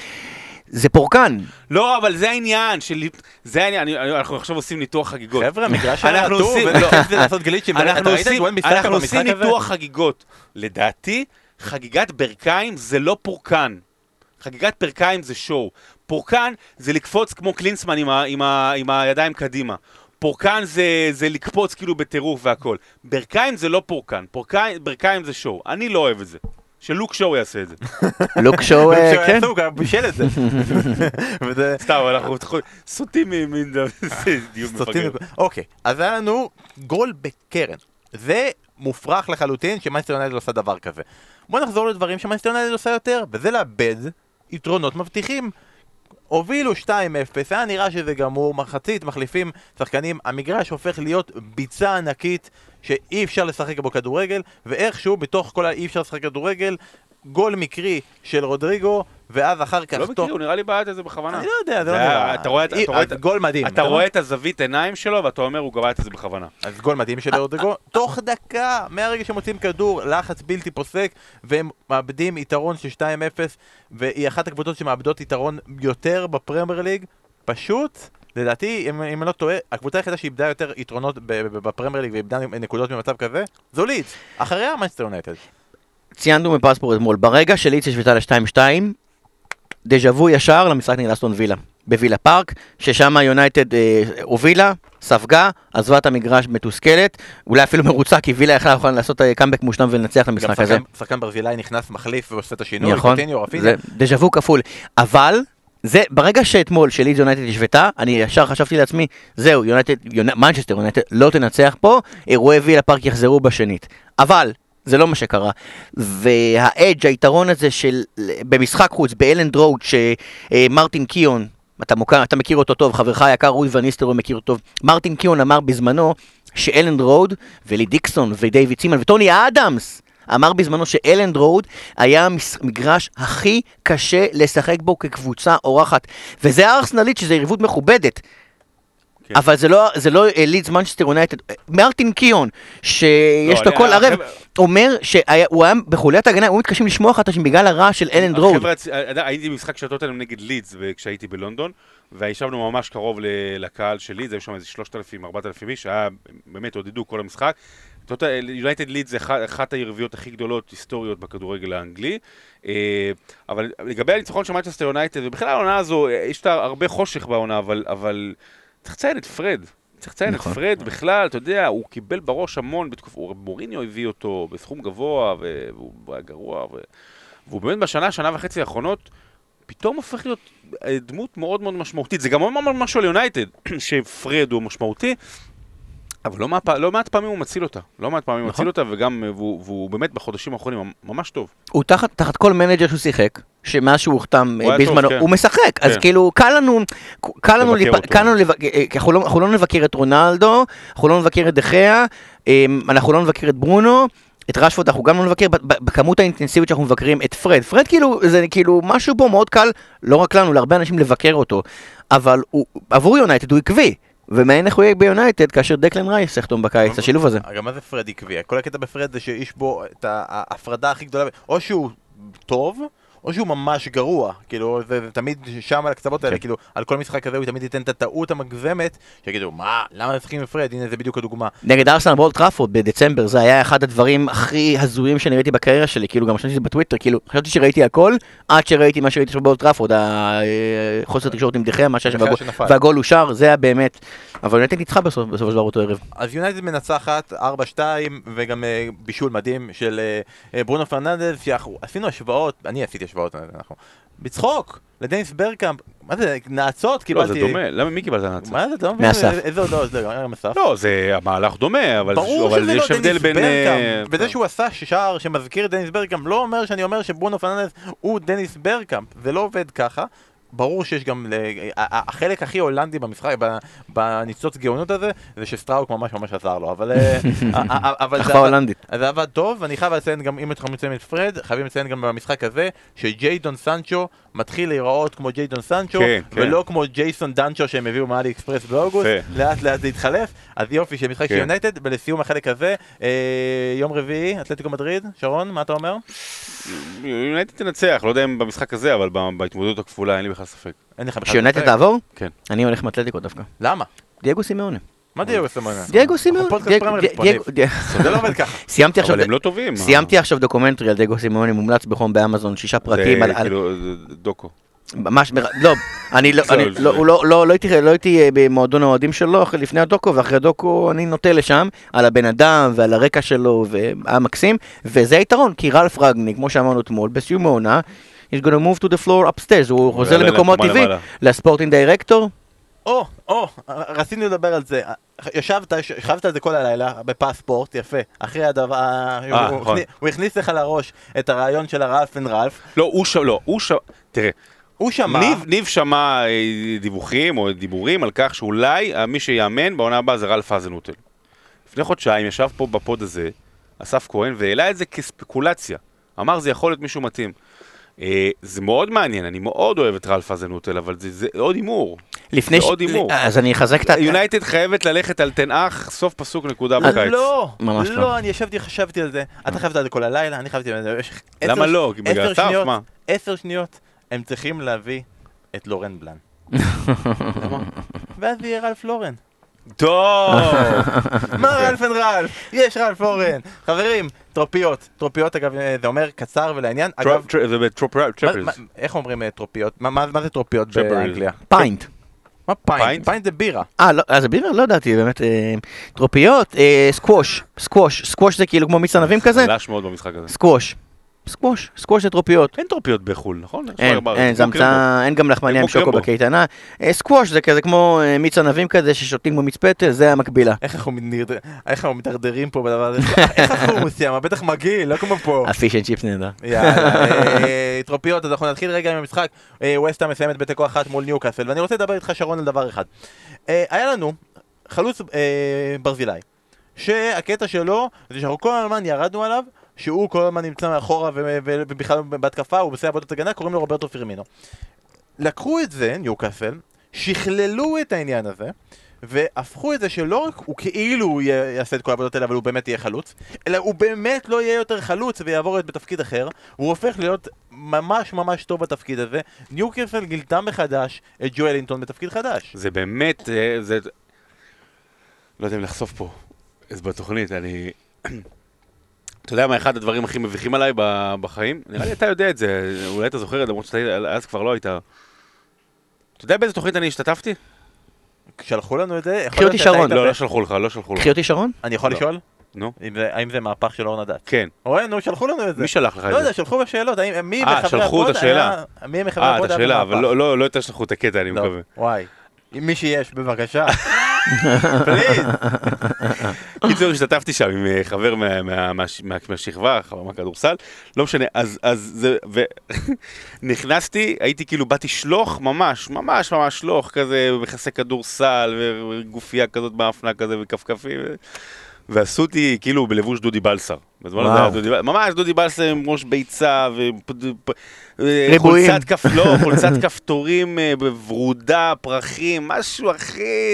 זה פורקן. לא, אבל זה העניין, של... זה העניין, אני- אני- אנחנו עכשיו עושים ניתוח חגיגות. חבר'ה, המגרש היה אנחנו רטוב, לא. לעשות גליצ'ים, אנחנו עושים? ניתוח חגיגות. לדעתי, חגיגת ברכיים זה לא פורקן. חגיגת ברכיים זה שואו. פורקן זה לקפוץ כמו קלינסמן עם, ה, עם, ה, עם הידיים קדימה. פורקן זה, זה לקפוץ כאילו בטירוף והכל. ברכיים זה לא פורקן. פורקיים, ברכיים זה שואו. אני לא אוהב את זה. שלוק שואו יעשה את זה. לוק שואו, אה, כן. הוא בישל את זה. סתם, אנחנו סוטים דיון סוטים אוקיי, אז היה לנו גול בקרן. זה מופרך לחלוטין שמנצ'סטר יונייטד עושה דבר כזה. בוא נחזור לדברים שמנצ'סטר יונייטד עושה יותר, וזה לאבד יתרונות מבטיחים. הובילו 2-0, היה נראה שזה גמור, מחצית מחליפים שחקנים, המגרש הופך להיות ביצה ענקית שאי אפשר לשחק בו כדורגל, ואיכשהו בתוך כל האי אפשר לשחק כדורגל, גול מקרי של רודריגו, ואז אחר כך... לא מכיר, הוא נראה לי בעט את זה בכוונה. אני לא יודע, זה לא נראה. אתה רואה את- אז גול מדהים. אתה רואה את הזווית עיניים שלו ואתה אומר הוא גבע את זה בכוונה. אז גול מדהים של רודריגו, תוך דקה, מהרגע שמוצאים כדור, לחץ בלתי פוסק, והם מאבדים יתרון של 2-0, והיא אחת הקבוצות שמאבדות יתרון יותר בפרמייר ליג, פשוט, לדעתי, אם, אם אני לא טועה, הקבוצה היחידה שאיבדה יותר יתרונות בפרמייר ליג ואיבדה נקודות במצב כזה, זו לידס, אחריה מנצ'סטר יונייטד. ציינו בפספורט אתמול, ברגע שלידס השוותה ל-2-2, דז'ה וו ישר למשחק נגד אסטון וילה, בווילה פארק, ששם יונייטד אה, הובילה, ספגה, עזבה את המגרש מתוסכלת, אולי אפילו מרוצה, כי וילה יכלה יכולה לעשות אה, קאמבק מושלם ולנצח את גם המשחק הזה. שחקן, שחקן ברזילאי נכנס מחליף ועושה את השינוי, נכון, קוטיניו, דז'ה וו כפול. אבל, זה, ברגע שאתמול שלידס יונייטד השוותה, אני ישר חשבתי לעצמי, זהו, יונייטד, מנצ'סטר יונייטד לא תנצח פה, אירועי וילה פארק יחזרו בשנית. אבל, זה לא מה שקרה. וה-edge, היתרון הזה של, במשחק חוץ, באלנד רואד, שמרטין קיון, אתה, מוכר, אתה מכיר אותו טוב, חברך היקר רוד ואן ניסטלרוי מכיר אותו טוב, מרטין קיון אמר בזמנו שאלנד רואד, ולי דיקסון, ודייוויד סימן, וטוני אדמס, אמר בזמנו שאלנד רואד היה המגרש הכי קשה לשחק בו כקבוצה אורחת. וזה הארסנלית, שזו יריבות מכובדת. כן. אבל זה לא, זה לא לידס מנצ'סטר יונייטד. מרטין קיון, שיש לא, לו קול ערב, החבר'ה- אומר שהוא היה בחוליית ההגנה, הוא מתקשים לשמוע אחד את השני בגלל הרעש של אלנד אה, הייתי במשחק של טוטנאם נגד לידס כשהייתי בלונדון, וישבנו ממש קרוב לקהל של לידס, היו שם איזה 3,000-4,000 איש, היה, באמת עודדו כל המשחק. יונייטד לידס זה אחת- אחת היריבויות הכי גדולות היסטוריות בכדורגל האנגלי. אה, אבל לגבי הניצחון של מנצ'סטר יונייטד, ובכלל העונה הזו, אה, יש לה הרבה חושך בעונה, אבל- אבל צריך לציין את פרד. צריך לציין את נכון. פרד בכלל, אתה יודע, הוא קיבל בראש המון, בתקופ... הוא- מוריניו הביא אותו בסכום גבוה, והוא היה גרוע, ו... והוא באמת בשנה, שנה וחצי האחרונות, פתאום הופך להיות אה, דמות מאוד מאוד משמעותית. זה גם אומר משהו על יונייטד, שפרד הוא משמעותי, אבל לא, מעט, לא מעט פעמים הוא מציל אותה. לא מעט פעמים הוא נכון. מציל אותה, וגם, אה, והוא, והוא באמת בחודשים האחרונים ממש טוב. הוא תחת, תחת כל manager שהוא שיחק, שמאז שהוא הוחתם בזמנו, כן. הוא משחק, אז כן. כאילו קל לנו, קל לנו, לפ-. קל לנו לבק- אה, אנחנו לא- אנחנו לא נבקר את רונלדו, אנחנו לא נבקר את דה חאה, אנחנו לא נבקר את ברונו. את רשפורד אנחנו גם לא נבקר בכמות האינטנסיבית שאנחנו מבקרים את פרד. פרד כאילו, זה כאילו משהו פה מאוד קל, לא רק לנו, להרבה אנשים לבקר אותו. אבל הוא, עבור יונייטד הוא עקבי. ומעניין איך הוא יהיה ביונייטד כאשר דקלן רייס יחתום בקיץ, השילוב הזה. גם מה זה פרד עקבי? כל הקטע בפרד זה שיש בו את ההפרדה הכי גדולה, או שהוא טוב, או שהוא ממש גרוע. כאילו, זה, זה תמיד שם על הקצוות האלה, כן. כאילו, על כל משחק כזה הוא תמיד ייתן את הטעות המוגזמת, שיגידו, מה, למה משחקים עם פרד? הנה, זה בדיוק הדוגמה. נגד ארסנל באולד טראפורד בדצמבר, זה היה אחד הדברים הכי הזויים שאני ראיתי בקריירה שלי, כאילו גם רשמתי את זה בטוויטר, כאילו חשבתי שראיתי הכל, עד שראיתי מה שראיתי שם באולד טראפורד, החוסר תקשורת עם דה חאה, מה שהיה שם, והגול- אושר, זה היה באמת, אבל נתן ניצחה בסופו של דבר אותו ערב. אז יונייטד מנצחת 4-2 וגם אה, בישול מדהים של אה, אה, ברונו פרננדז, שאנחנו עשינו השוואות, אני עשיתי השוואות, אה, אנחנו, בצחוק, לדניס ברקאמפ, מה זה, נאצות לא, קיבלתי. זה דומה. למה מי קיבלת נאצה? מה זה, אתה לא מבין מאסף. איזה- הודעות זה, גם מסף. לא, זה המהלך דומה, אבל, ברור שזה לא יש הבדל דניס בין... אה, ברקאמפ, וזה שהוא עשה שער שמזכיר את דניס ברקאמפ לא אומר שאני אומר שברונו פרננדס הוא דניס ברקאמפ, זה לא עובד ככה. ברור שיש גם, החלק הכי הולנדי במשחק, בניצוץ גאונות הזה, זה שסטרויק ממש ממש עזר לו, אבל... אה, אבל זה הולנדית. זה עבד טוב, ואני חייב לציין גם, אם אנחנו מציינים את פרד, חייבים לציין גם במשחק הזה, שג'יידון סנצ'ו מתחיל להיראות כמו ג'יידון סנצ'ו, כן, כן. ולא כמו ג'ייסון דנצ'ו שהם הביאו מעלי אקספרס באוגוסט, יפה. לאט לאט זה התחלף, אז יופי של משחק של כן. יונייטד, ולסיום החלק הזה, אה, יום רביעי, אתלטיקו מדריד, שרון, מה אתה אומר? יונייטד תנצח, לא יודע אם במשחק הזה, אבל בהתמודדות הכפולה אין לי בכלל ספק. אין לך בכלל שיונייטד. תעבור? כן. אני הולך עם אתלטיקו דווקא. למה? דייגו סימאונה. מה דייגו סימאונה? דייגו לא ככה. סיימתי עכשיו... אבל הם לא טובים. סיימתי עכשיו דוקומנטרי על דייגו סימאונה, מומלץ בחום באמזון, שישה פרקים על... זה כאילו דוקו. ממש, מר- לא, אני לא, לא, לא, לא, לא הייתי, הייתי במועדון האוהדים שלו אחרי לפני הדוקו, ואחרי הדוקו אני נוטה לשם, על הבן אדם ועל הרקע שלו, והיה מקסים, וזה היתרון, כי רלף רנגניק, כמו שאמרנו אתמול, בסיום העונה, he's gonna move to the floor upstairs, הוא חוזר למקומו הטבעי. ל sporting director, או, או, רצינו לדבר על זה. ישבת, ישבת על זה כל הלילה בפספורט, יפה. אחרי הדבר, הוא- נכון. הוא הכניס לך לראש את הרעיון של ה Ralph and Ralph. לא, הוא ש... לא, הוא ש... תראה, הוא שמע, ניב, ניב שמע אה, דיווחים או דיבורים על כך שאולי אה, מי שיאמן בעונה הבאה זה רלף האזנהוטל. לפני חודשיים ישב פה בפוד הזה, אסף כהן, והעלה את זה כספקולציה. אמר זה יכול להיות מישהו מתאים. אה, זה מאוד מעניין, אני מאוד אוהב את רלף האזנוטל, אבל זה, זה עוד הימור. לפני זה עוד הימור. אז אני אחזק את ה... יונייטד חייבת ללכת על תנאך, סוף פסוק נקודה בקיץ. לא, ממש לא. לא, אני ישבתי, חשבתי על זה. אתה חשבת על זה כל הלילה, אני חשבתי על זה במשך עשר למה ש- לא? בגלל שניות- מה? עשר שניות, הם צריכים להביא את לורן בלן. ואז יהיה רלף לורן. טוב! מה רלף אין רלף? יש רלף לורן. חברים, טרופיות. טרופיות אגב, אה, זה אומר קצר ולעניין. אגב, זה איך אומרים אה, טרופיות? מה- זה טרופיות. באנגליה? פיינט. מה פיינט? פיינט? זה בירה. אה, לא, אז בירה? לא ידעתי, באמת. אה, טרופיות, אה, סקווש, סקווש, סקווש זה כאילו כמו מיץ ענבים כזה? חלש מאוד במשחק הזה. סקווש. סקווש, סקווש זה טרופיות. אין טרופיות בחו"ל, נכון? אין, אין, זה. המצאה, אין גם לחמניה עם שוקו. בקייטנה. אה, סקווש זה כזה כמו אה, מיץ ענבים כזה ששותים כמו מיץ פטל, זה המקבילה. איך אנחנו אנחנו מתדרדרים פה בדבר הזה? איך החומוס שם? בטח מגעיל, לא כמו פה. ה fish and chips נהדר. יאללה, אה, טרופיות, אז אנחנו נתחיל רגע עם המשחק. ווסטהאם מסיימת בתיקו אחת מול ניוקאסל, ואני רוצה לדבר איתך שרון על דבר אחד. היה לנו חלוץ ברזילאי, שהקטע שלו זה שאנחנו כל הזמן ירדנו עליו, שהוא כל הזמן נמצא מאחורה ובכלל בהתקפה, הוא עושה עבודת הגנה, קוראים לו רוברטו פירמינו. לקחו את זה, ניוקאסל, שכללו את העניין הזה, והפכו את זה שלא רק הוא כאילו יעשה את כל העבודות האלה, אבל הוא באמת יהיה חלוץ, אלא הוא באמת לא יהיה יותר חלוץ ויעבור להיות בתפקיד אחר, הוא הופך להיות ממש ממש טוב בתפקיד הזה. ניוקרסל גילתה מחדש את ג'ואלינטון בתפקיד חדש. זה באמת, אה, זה... לא יודע אם לחשוף פה, אז בתוכנית, אני... אתה יודע מה אחד הדברים הכי מביכים עליי בחיים? נראה לי אתה יודע את זה, אולי אתה זוכר את זה, למרות שאתה אז כבר לא היית. אתה יודע באיזה תוכנית אני השתתפתי? שלחו לנו את זה, קחי אותי שרון. לא, לא שלחו לך, לא שלחו לך. קחי אותי שרון? אני יכול לא. לשאול? נו, אם זה- האם זה מהפך של אורנה דת? כן. רואה, נו, שלחו לנו את זה. מי שלח לך לא את יודע, זה? שלחו בשאלות, האם מי אה, מחברי שלחו את הפוד השאלה. מי מחברי אה, את הפוד השאלה, אבל? לא- לא לא יותר שלחו את הקטע, אני לא, מקווה. וואי. מי שיש, בבקשה. קיצור, השתתפתי שם עם אה, חבר מה- מה- מהש- מה- מהשכבה, חבר מהכדורסל, לא משנה, אז זה, ונכנסתי, הייתי כאילו, באתי שלוך, ממש, ממש ממש שלוך, כזה, מכסה כדורסל, וגופייה כזאת באפנה כזה, וכפכפים, ועשו אותי כאילו בלבוש דודי בלסר. בזמן הזה וואו. היה דודי, בל- ממש דודי בלסר עם ראש ביצה. וחולצת כפ... לא, חולצת כפתורים אה, ורודה, פרחים, משהו אחי,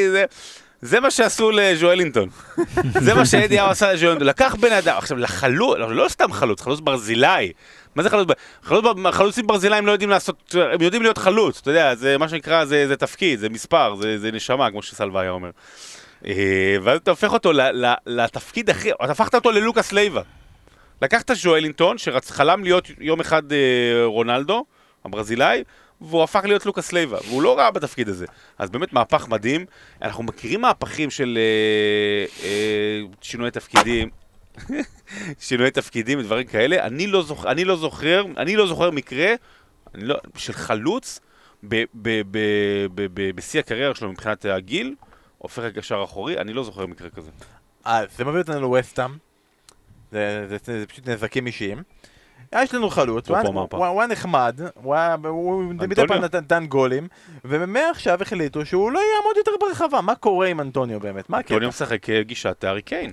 זה... מה שעשו לז'ואלינטון. זה מה שאדי האו עשה לז'ואלינטון. לקח בן אדם, עכשיו לחלוץ, לא, לא סתם חלוץ, חלוץ ברזילאי. מה זה חלוץ? חלוץ, חלוצים ברזילאים לא יודעים לעשות, הם יודעים להיות חלוץ, אתה יודע, זה מה שנקרא, זה, זה תפקיד, זה מספר, זה, זה נשמה, כמו שסלווה היה אומר. אה, ואז אתה הופך אותו ל, ל, לתפקיד הכי, אתה הפכת אותו ללוקאס לייבה. לקחת ז'ואלינטון, שחלם להיות יום אחד אה, רונלדו, הברזילאי, והוא הפך להיות לוקאס לייבה, והוא לא רע בתפקיד הזה. אז באמת מהפך מדהים. אנחנו מכירים מהפכים של אה, אה, שינוי תפקידים, שינוי תפקידים ודברים כאלה. אני לא, זוכ... אני לא זוכר, אני לא זוכר מקרה לא... של חלוץ בשיא הקריירה שלו מבחינת הגיל, הופך לקשר אחורי, אני לא זוכר מקרה כזה. אה, זה מביא אותנו לווסטאם. זה, זה, זה, זה פשוט נזקים אישיים. יש לנו חלוץ, הוא היה- היה נחמד, הוא היה- מדי? פעם נתן גולים, ומעכשיו החליטו שהוא לא יעמוד יותר ברחבה. מה קורה עם אנטוניו באמת? מה הקטע? אנטוניו משחק אה, גישת הארי קיין.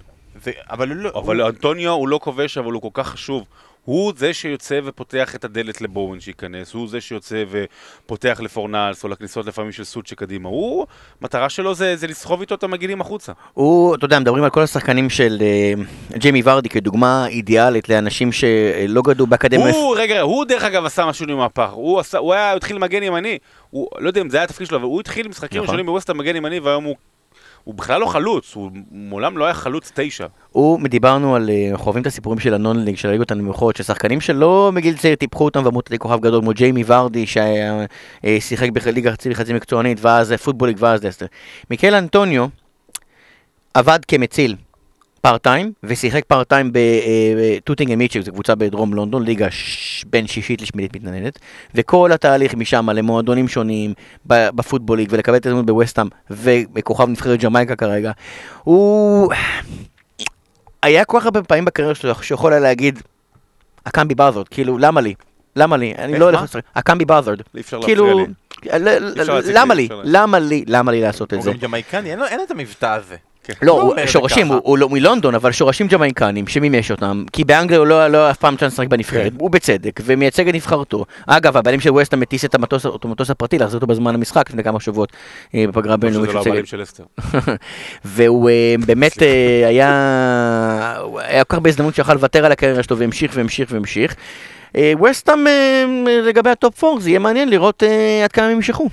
אבל לא... אנטוניו הוא לא כובש, אבל הוא כל כך חשוב. הוא זה שיוצא ופותח את הדלת לבואן שייכנס, הוא זה שיוצא ופותח לפורנלס, או לכניסות לפעמים של סוצ'ה קדימה. הוא, מטרה שלו זה, זה לסחוב איתו את המגעילים החוצה. הוא, אתה יודע, מדברים על כל השחקנים של אה, ג'יימי ורדי כדוגמה אידיאלית לאנשים שלא גדלו באקדמיה. הוא, רגע, הוא דרך אגב עשה משהו עם מהפך. הוא, עשה, הוא היה, התחיל מגן ימני. הוא, לא יודע אם זה היה התפקיד שלו, אבל הוא התחיל משחקים נכון. ראשונים בווסטה מגן ימני, והיום הוא... הוא בכלל לא חלוץ, הוא מעולם לא היה חלוץ תשע. הוא, דיברנו על, אה, אנחנו אוהבים את הסיפורים של הנון-ליג, של הליגות הנמוכות, ששחקנים שלא מגיל צעיר טיפחו אותם ואמרו להיות כוכב גדול, כמו ג'יימי ורדי, ששיחק בליגה חצי וחצי מקצוענית, ואז אה, פוטבוליג ואז דסטר. מיקל אנטוניו עבד כמציל. פארט טיים, ושיחק פארט טיים בטוטינג מיטשל, זו קבוצה בדרום לונדון, ליגה ש... בין שישית לשמינית מתנדנדת, וכל התהליך משם למועדונים שונים בפוטבול ליג, ולקבל את הזדמנות בווסטהאם, וכוכב נבחרת ג'מייקה כרגע, הוא... היה כל כך הרבה פעמים בקריירה שלו שיכול היה להגיד, הקאמבי באזרד, כאילו, למה לי? למה לי? אני לא הולך? לשחק. הקאמבי באזרד. כאילו, למה לי. למה לי? למה לי לעשות את הוא זה? גם ג'מייקני, אין לו- אין לו את המבטא הזה. לא, לא זה שורשים. הוא- לא מלונדון, אבל שורשים ג'מייקנים, שמימש אותם, כי באנגליה הוא לא לא היה אף פעם צ'אנס לשחק בנבחרת, כן. הוא בצדק, ומייצג את נבחרתו. אגב, הבעלים של ווסטה מטיס את המטוס הפרטי להחזיר אותו בזמן המשחק לפני כמה שבועות אה, בפגרה לא של סגל. של אסתר. והוא אה, באמת אה, היה היה כל כך בהזדמנות שיכול לוותר על הקריירה שלו והמשיך והמשיך והמשיך. ווסטהאם לגבי הטופ 4 זה יהיה מעניין לראות עד כמה הם ימשכו.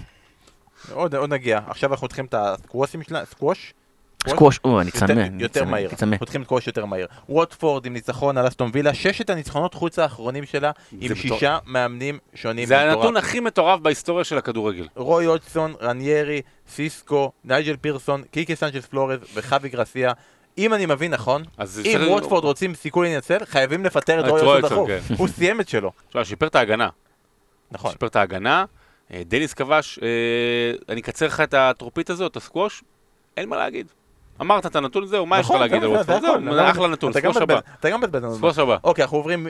עוד עוד נגיע. עכשיו אנחנו מתחילים את ה squashים שלנו, squash? squash, או, אני יותר- צמא. יותר אני צמא, מהיר. אני צמא. פותחים את קווש יותר מהיר. ווטפורד עם ניצחון על אסטון וילה, ששת הניצחונות חוץ האחרונים שלה, עם שישה מאמנים שונים. זה. הנתון הכי מטורף בהיסטוריה של הכדורגל. רוי הודסון, רניירי, צ'יסקו, נייג'ל פירסון, קיקי סנצ'ס פלורז וחאבי גרסיה. אם אני מבין נכון, אם ווטפורד רוצים סיכוי להינצל, חייבים לפטר את רוי הודסון דחוף. הודסון, הוא סיים את שלו. תשמע, שיפר את ההגנה. נכון. שיפר את ההגנה. אה, דניס כבש, אה, אני אקצר לך את הטרופית הזאת, הסקווש, אין מה להגיד. אמרת את הנתון, זהו, מה יש לך נכון, להגיד זה- על ווטפורד? זהו, אחלה נתון, גם סקווש הבא. מבלבל- אתה גם לנו. סקווש הבא. אוקיי, אנחנו עוברים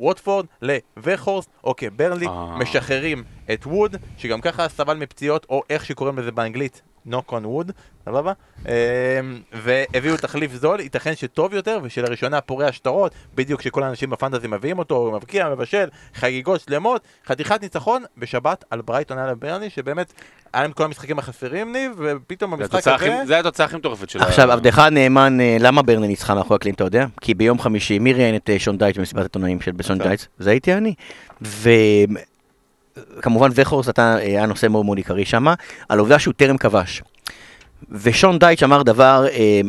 מווטפורד לווכהורסט, אוקיי, ברלי, אה. משחררים את ווד, שגם ככה סבל מפציעות, או איך שקוראים לזה באנגלית, נוק און ווד, סבבה? אמ, והביאו תחליף זול, ייתכן שטוב יותר, ושלראשונה פורע שטרות, בדיוק כשכל האנשים בפנטזי מביאים אותו, הוא מבקיע, מבשל, חגיגות שלמות, חתיכת ניצחון בשבת על ברייטון על ברני, שבאמת, היה להם כל המשחקים החסרים ניב, ופתאום התוצאה הזה... זה התוצאה הכי מטורפת של ה... עכשיו, עבדך הנאמן, אה, למה ברני ניצחה מאחורי הקלעים, אתה יודע? כי ביום חמישי, מי ראיין את אה, שון דייטש במסיבת העיתונאים של בסון אתה. דייטש? זה הייתי אני. וכמובן וכורס אתה אה, היה נושא מאוד מאוד עיקרי שם, על העובדה שהוא טרם כבש. ושון דייטש אמר דבר, אה,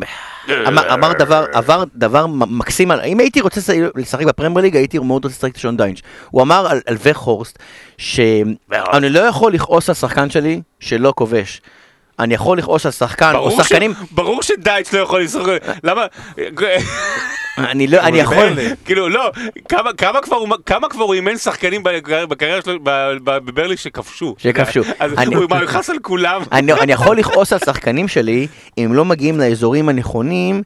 אמר, אמר דבר, עבר דבר מקסים, על, אם הייתי רוצה לש- לשחק בפרמייר ליג, הייתי מאוד רוצה לשחק את שון דייטש. הוא אמר על, על וכורסט, שאני לא יכול לכעוס על שחקן שלי שלא כובש. אני יכול לכעוס על שחקן, או ברור ש- שחקנים, ברור שדייטש לא יכול לשחק, למה? אני לא, אני יכול. כאילו לא, כמה- כבר הוא- כמה כבר הוא אימן שחקנים בקר- בקריירה שלו בברלי שכבשו. שכבשו. אז הוא יכעס על כולם. אני, יכול לכעוס על שחקנים שלי אם לא מגיעים לאזורים הנכונים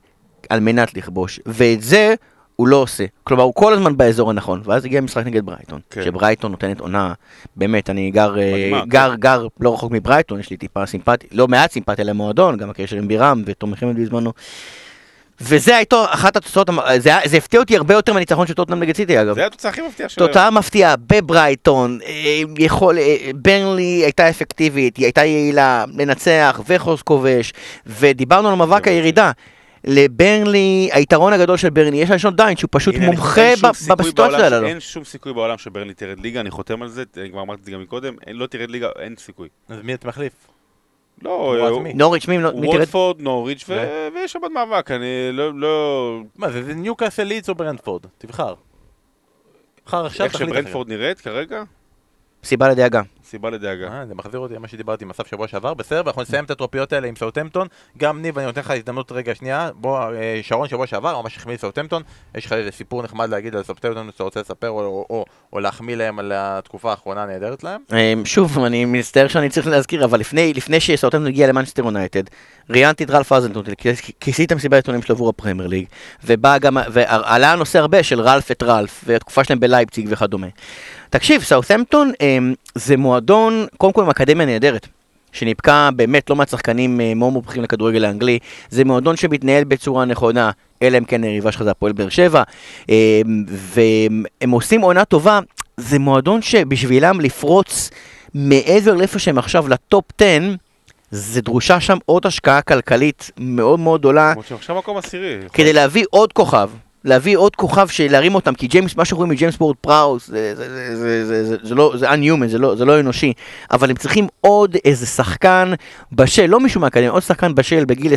על מנת לכבוש, ואת זה הוא לא עושה. כלומר, הוא כל הזמן באזור הנכון, ואז הגיע משחק נגד ברייטון, כן. שברייטון נותנת עונה, באמת, אני גר, אה, מדהימה, גר, גר לא רחוק מברייטון, יש לי טיפה סימפטיה, לא מעט סימפטיה למועדון, גם הקשר עם בירם ותומר חמד בזמנו. וזה הייתו אחת התוצאות, זה, זה הפתיע אותי הרבה יותר מהניצחון של טוטנאם נגד סיטי אגב. זה התוצאה הכי מפתיעה שלו. תוצאה מפתיעה בברייטון, אה, יכול, אה, ברנלי הייתה אפקטיבית, היא הייתה יעילה, לנצח, וחוס כובש, ודיברנו על מאבק הירידה. לברנלי, היתרון הגדול של ברנלי, יש לה שון דיין, שהוא פשוט הנה, מומחה בסיטואציה האלו. אין שום סיכוי בעולם שברלי תרד ליגה, אני חותם על זה, אני כבר אמרתי את זה גם מקודם, אין- לא תרד ליגה, אין סיכוי. אז מי אתה מחליף? לא, מי? נוריץ' מי? וולפורד, נוריץ', ויש שם עוד מאבק, אני לא, לא... מה זה, זה ניוקאסל לידס או ברנדפורד? תבחר. תבחר עכשיו, איך תחליט שברנדפורד נראית כרגע, סיבה לדאגה. סיבה לדאגה. אה, זה מחזיר אותי למה שדיברתי עם אסף שבוע שעבר, בסדר, ואנחנו נסיים את הטרופיות האלה עם סאוטמפטון. גם ניב, אני נותן לך הזדמנות רגע שנייה, בוא, אה, שרון שבוע שעבר, ממש החמיא לסאוטמפטון, יש לך איזה סיפור נחמד להגיד על סאוטמפטון שאתה רוצה לספר, או, או, או, או להחמיא להם על התקופה האחרונה הנהדרת להם? אמ, שוב, אני מצטער שאני צריך להזכיר, אבל לפני, לפני שסאות'המפטון הגיע למנצ'סטר יונייטד, ראיינתי את ראלף הזנהוטל, כיסיתי את המסיבת העיתונים שלו עבור הפרמייר ליג, ובא גם, ועלה הנושא הרבה של ראלף את ראלף, והתקופה שלהם בלייפציג וכדומה. תקשיב, סאות'המפטון אמ, זה מועדון, קודם כל עם אקדמיה נהדרת. שניפקה באמת לא מעט שחקנים אה, מאוד מותאמים לכדורגל האנגלי, זה מועדון שמתנהל בצורה נכונה, אלא אם כן היריבה שלך זה הפועל באר שבע, אמ, והם עושים עונה טובה, זה מועדון שבשבילם לפרוץ מעבר לאיפה שהם עכשיו לטופ 10, זה דרושה שם עוד השקעה כלכלית מאוד מאוד גדולה כמו שעכשיו מקום עשירי. כדי להביא עוד כוכב. להביא עוד כוכב שלהרים אותם, כי ג'יימס, מה רואים מג'יימס וורד פראוס, זה, זה, זה, זה, זה, זה, זה לא, זה inhuman, זה לא, זה לא אנושי, אבל הם צריכים עוד איזה שחקן בשל, לא מישהו מהאקדמיה, עוד שחקן בשל בגיל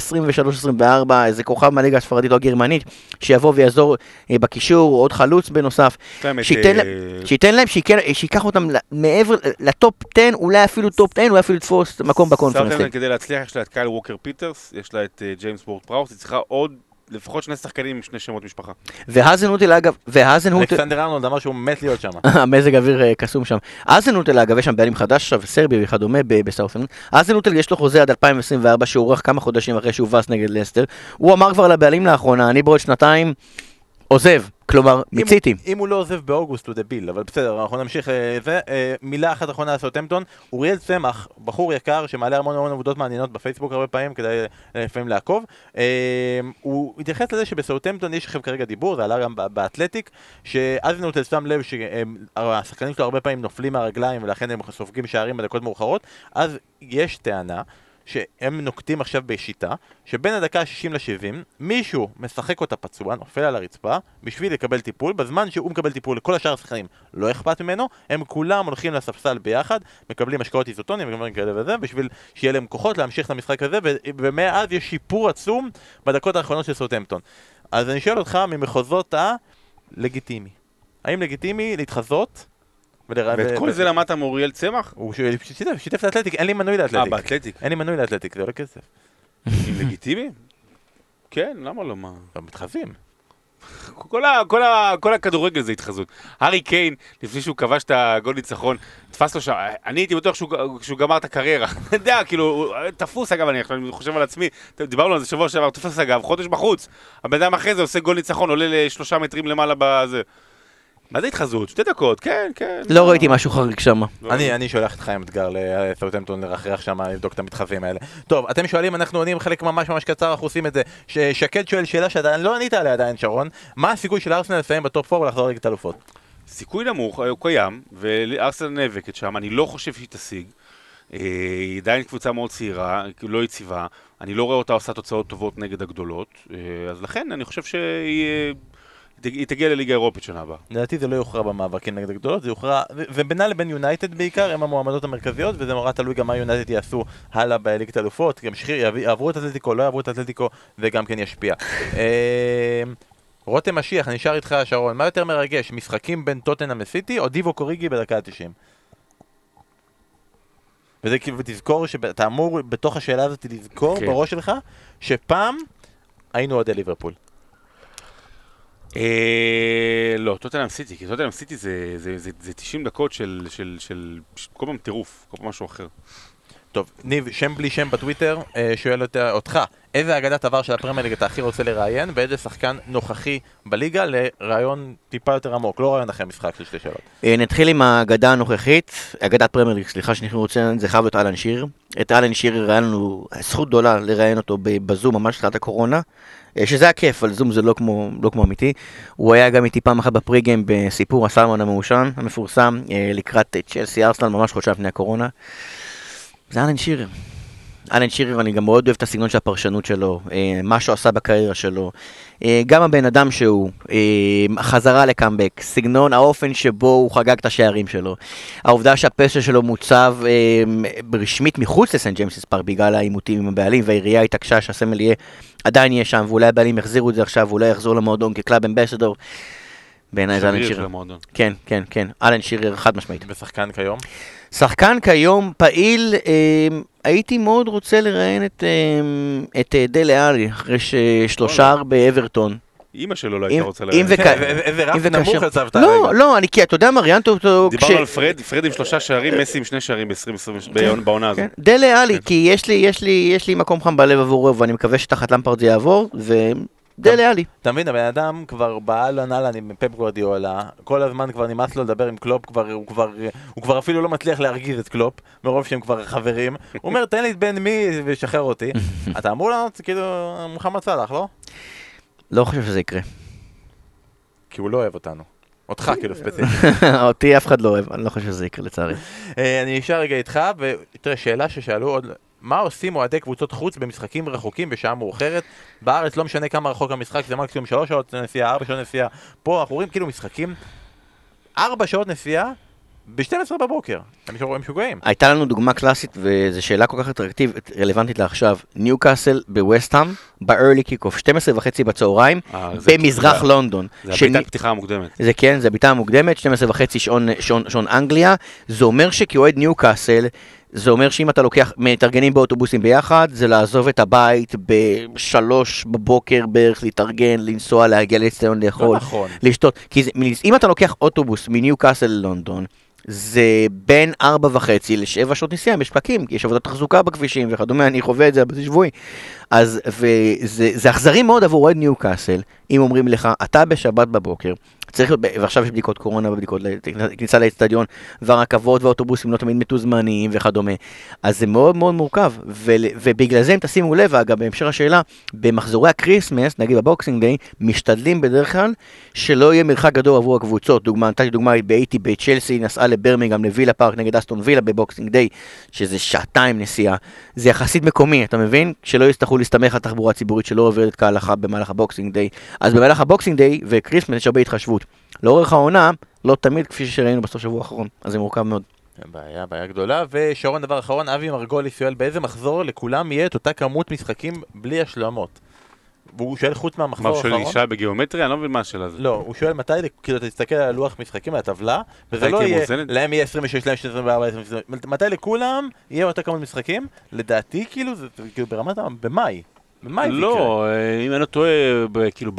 23-24, איזה כוכב מהליגה הספרדית או הגרמנית, שיבוא ויעזור אה, בקישור, עוד חלוץ בנוסף, שייתן, אה, להם, שייתן להם, שייק- שייקח אותם ל- מעבר, לטופ 10, אולי אפילו טופ 10, אולי אפילו לתפוס מקום בקונפרנס. כדי להצליח יש לה את קייל ווקר פיטרס, יש לה את אה, ג'יימס וורד פראוס, היא צריכה עוד לפחות שני שחקנים עם שני שמות משפחה. והזנהוטל אגב, והזנהוטל... אלכסנדר ארנולד אמר שהוא מת להיות שם. המזג אוויר אה, קסום שם. הזנהוטל אגב, יש שם בעלים חדש עכשיו, סרבי וכדומה ב- בסאות'המפטון. אזנוטל יש לו חוזה עד 2024 שהוארך כמה חודשים אחרי שהובס נגד לסטר. הוא אמר כבר לבעלים לאחרונה, אני בעוד שנתיים עוזב. כלומר, אם מיציתי. הוא- אם הוא לא עוזב באוגוסט הוא דביל, אבל בסדר, אנחנו נמשיך אה, זה. אה, מילה אחת אחרונה על סאוטהמפטון, אוריאל צמח, בחור יקר שמעלה המון המון עבודות מעניינות בפייסבוק הרבה פעמים, כדאי אה, לפעמים לעקוב. אה, הוא התייחס לזה שבסאוטהמפטון יש עכשיו כרגע דיבור, זה עלה גם באתלטיק, שאזנוטל שם לב שהשחקנים שלו הרבה פעמים נופלים מהרגליים ולכן הם סופגים שערים בדקות מאוחרות, אז יש טענה שהם נוקטים עכשיו בשיטה, שבין הדקה ה-60 ל-70, מישהו משחק אותה פצוע, נופל על הרצפה, בשביל לקבל טיפול, בזמן שהוא מקבל טיפול לכל השאר השחקנים לא אכפת ממנו, הם כולם הולכים לספסל ביחד, מקבלים השקעות איזוטונים ודברים כאלה וזה, בשביל שיהיה להם כוחות להמשיך את המשחק הזה, ומאז יש שיפור עצום בדקות האחרונות של סוטמפטון. אז אני שואל אותך ממחוזות הלגיטימי. האם לגיטימי להתחזות? ואת כל זה למדת מאוריאל צמח? הוא שיתף, את האתלטיק, אין לי מנוי אה, לאתלטיק. באתלטיק. אין לי מנוי לאתלטיק, זה עולה כסף. עם לגיטימי? כן, למה לא? מה? הם מתחזים. כל, ה, כל, ה, כל הכדורגל זה התחזות. הארי קיין, לפני שהוא כבש את הגול ניצחון, תפס לו שם, אני הייתי בטוח שהוא, שהוא גמר את הקריירה. אתה יודע, כאילו, הוא תפוס אגב, אני עכשיו חושב על עצמי, דיברנו על זה שבוע שעבר, תפוס אגב, חודש בחוץ. הבן אדם אחרי זה עושה גול ניצחון, עולה לשלושה מטרים למעלה בזה. מה זה התחזות? שתי דקות, כן, כן. לא ראיתי משהו חריג שם. אני, אני שולח את חיים אתגר לסאוטהמפטון לרחרח שם, לבדוק את המתחזים האלה. טוב, אתם שואלים, אנחנו עונים חלק ממש ממש קצר, אנחנו עושים את זה. שקד שואל שאלה שעדיין לא ענית עליה עדיין, שרון. מה הסיכוי של ארסנל לסיים בטופ 4 ולחזור לליגת אלופות? סיכוי נמוך, הוא קיים, וארסנל נאבקת שם, אני לא חושב שהיא תשיג. אה, היא עדיין קבוצה מאוד צעירה, לא יציבה, אני לא רואה אותה עושה תוצאות טובות נגד הגדולות, אה, אז לכן אני חושב שהיא אה, היא תגיע לליגה האירופית שנה הבאה. לדעתי זה לא יוכרע במאבקים נגד הגדולות, זה יוכרע, ובינה לבין יונייטד בעיקר, הם המועמדות המרכזיות, וזה נורא תלוי גם מה יונייטד יעשו הלאה בליגת אלופות, יעברו את אתלטיקו, לא יעברו את אתלטיקו, זה גם כן ישפיע. אה, רותם משיח, אני נשאר איתך שרון, מה יותר מרגש, משחקים בין טוטנאם לסיטי או דיבו קוריגי בדקה ה-90? וזה כאילו, ותזכור שאתה אמור בתוך השאלה הזאת לזכור כן. בראש שלך, שפעם היינו אוהדי ליברפול. אה, לא, טוטנהאם סיטי, כי טוטנהאם סיטי זה, זה, זה, זה 90 דקות של כל פעם טירוף, כל פעם משהו אחר. טוב, ניב, שם בלי שם בטוויטר, אה, שואל אות- אותך, איזה אגדת עבר של הפרמייר ליג אתה הכי רוצה לראיין, ואיזה שחקן נוכחי בליגה לראיון טיפה יותר עמוק, לא ראיון אחרי משחק של שתי שאלות. אה, נתחיל עם האגדה הנוכחית, אגדת פרמייר ליג, סליחה שאני רוצה, זה חייב להיות אלן שירר. את אלן שיר היה לנו זכות גדולה לראיין אותו בזום ממש תחילת הקורונה, אה, שזה היה כיף, אבל זום זה לא כמו, לא כמו אמיתי. הוא היה גם איתי פעם אחת בפריגיים בסיפור הסלמון המעושן המפורסם, לקראת צ'לסי ארסנל ממש חודשיים לפני הקורונה. זה אלן שירר. אלן שירר, אני גם מאוד אוהב את הסגנון של הפרשנות שלו, אה, מה שהוא עשה בקריירה שלו. אה, גם הבן אדם שהוא, אה, החזרה לקאמבק, סגנון, האופן שבו הוא חגג את השערים שלו. העובדה שהפשע שלו מוצב רשמית מחוץ לסנט ג'יימס פארק בגלל העימותים עם הבעלים, והעירייה התעקשה שהסמל יהיה, עדיין יהיה שם, ואולי הבעלים יחזירו את זה עכשיו, ואולי יחזור למועדון כקלאב אמבסדור. בעיניי זה אלן שירר. כן, כן, כן, אלן שירר חד משמעית. ושחקן כיום? שחקן כיום פעיל, אה, הייתי מאוד רוצה לראיין את, אה, את אה, דלה עלי, אחרי ששלושה באברטון. אימא שלו לא הייתה רוצה אם לראות. וכ- איזה- איזה רף אם וכאשר- נמוך הצבת לא, הרגע. לא, אני, כי אתה יודע מה, ראיינת אותו. דיברנו על פרד, פרד עם שלושה שערים, מסי עם שני שערים ב-2020, בעונה הזו. כן, דלה אלי, כן. כי יש לי מקום חם בלב עבורו, ואני מקווה שתחת למפארד זה יעבור, ודלה אלי. אתה מבין, הבן אדם כבר באהלן אהלן עם פפ גוורדיאולה, כל הזמן כבר נמאס לו לדבר עם קלופ, כבר, הוא, כבר, הוא כבר אפילו לא מצליח להרגיז את קלופ, מרוב שהם כבר חברים. הוא אומר, תן לי את בן מי ושחרר אותי. אתה אמור לענות כאילו מוחמד סאלח, לא? לא חושב שזה יקרה. כי הוא לא אוהב אותנו. אותך כאילו ספציפית. אותי אף אחד לא אוהב, אני לא חושב שזה יקרה לצערי. אה, אני נשאר רגע איתך, ותראה, שאלה ששאלו עוד, מה עושים אוהדי קבוצות חוץ במשחקים רחוקים בשעה מאוחרת? בארץ לא משנה כמה רחוק המשחק, זה מקסימום 3 שעות נסיעה, 4 שעות נסיעה. פה אנחנו רואים כאילו משחקים 4 שעות נסיעה ב-12 בבוקר. הם משוגע- הם משוגעים. הייתה לנו דוגמה קלאסית, וזו שאלה כל כך אטרקטיבית, רלוונטית לעכשיו. ניוקאסל בווסטהאם, ב-early kick-off, 12 וחצי בצהריים, אה, במזרח זה- לונדון. זה שני- הבעיטת פתיחה המוקדמת. זה כן, זה הבעיטה המוקדמת, 12 וחצי שעון, שעון, שעון אנגליה. זה אומר שכאוהד ניוקאסל, זה אומר שאם אתה לוקח, מתארגנים באוטובוסים ביחד, זה לעזוב את הבית בשלוש בבוקר בערך, להתארגן, לנסוע, להגיע לאצטדיון לא לאכול, נכון. לשתות. כי זה, אם אתה לוקח אוטובוס מניוקאסל ללונדון, זה בין ארבע וחצי לשבע שעות נסיעה, יש פקקים, יש עבודת תחזוקה בכבישים וכדומה, אני חווה את זה על בסיס שבועי. אז, וזה זה אכזרי מאוד עבור אוהד ניוקאסל, אם אומרים לך, אתה בשבת בבוקר, צריך להיות, ועכשיו יש בדיקות קורונה ובדיקות כניסה לאצטדיון, והרכבות והאוטובוסים לא תמיד מתוזמנים וכדומה. אז זה מאוד מאוד מורכב, ול, ובגלל זה אם תשימו לב, אגב, בהמשך השאלה, במחזורי הקריסמס, נגיד בבוקסינג דיי, משתדלים בדרך כלל שלא יהיה מרחק גדול עבור הקבוצות. דוגמה, נתתי דוגמה, הייתי בצ'לסי, נסעה לברמינגהם, לווילה פארק נגד אסטון וילה בבוקסינג דיי, שזה שעתיים נסיעה. זה יחסית מקומי, אתה מבין? שלא יצטרכו להסתמך על תחבורה ציבורית שלא עובדת כהלכה במהלך הבוקסינג דיי. אז במהלך הבוקסינג דיי וקריסמס יש הרבה התחשבות. לאורך העונה, לא תמיד כפי שראינו בסוף שבוע האחרון, אז זה מורכב מאוד. בעיה, בעיה גדולה. ושרון, דבר אחרון, אבי מרגולי שואל באיזה מחזור לכולם יהיה את אותה כמות משחקים בלי השלמות. והוא שואל חוץ מה מהמחזור הוא שואל האחרון. אישה בגיאומטריה? אני לא מבין מה השאלה הזאת. לא, הוא שואל מתי, כאילו אתה תסתכל על הלוח משחקים, על הטבלה, וזה לא יהיה? להם יהיה 26, להם 24, 26, מתי לכולם יהיה אותה כמות משחקים? לדעתי כאילו, זה כאילו ברמת, ה- במאי. מה יקרה? לא, אה, אם אני לא טועה, כאילו,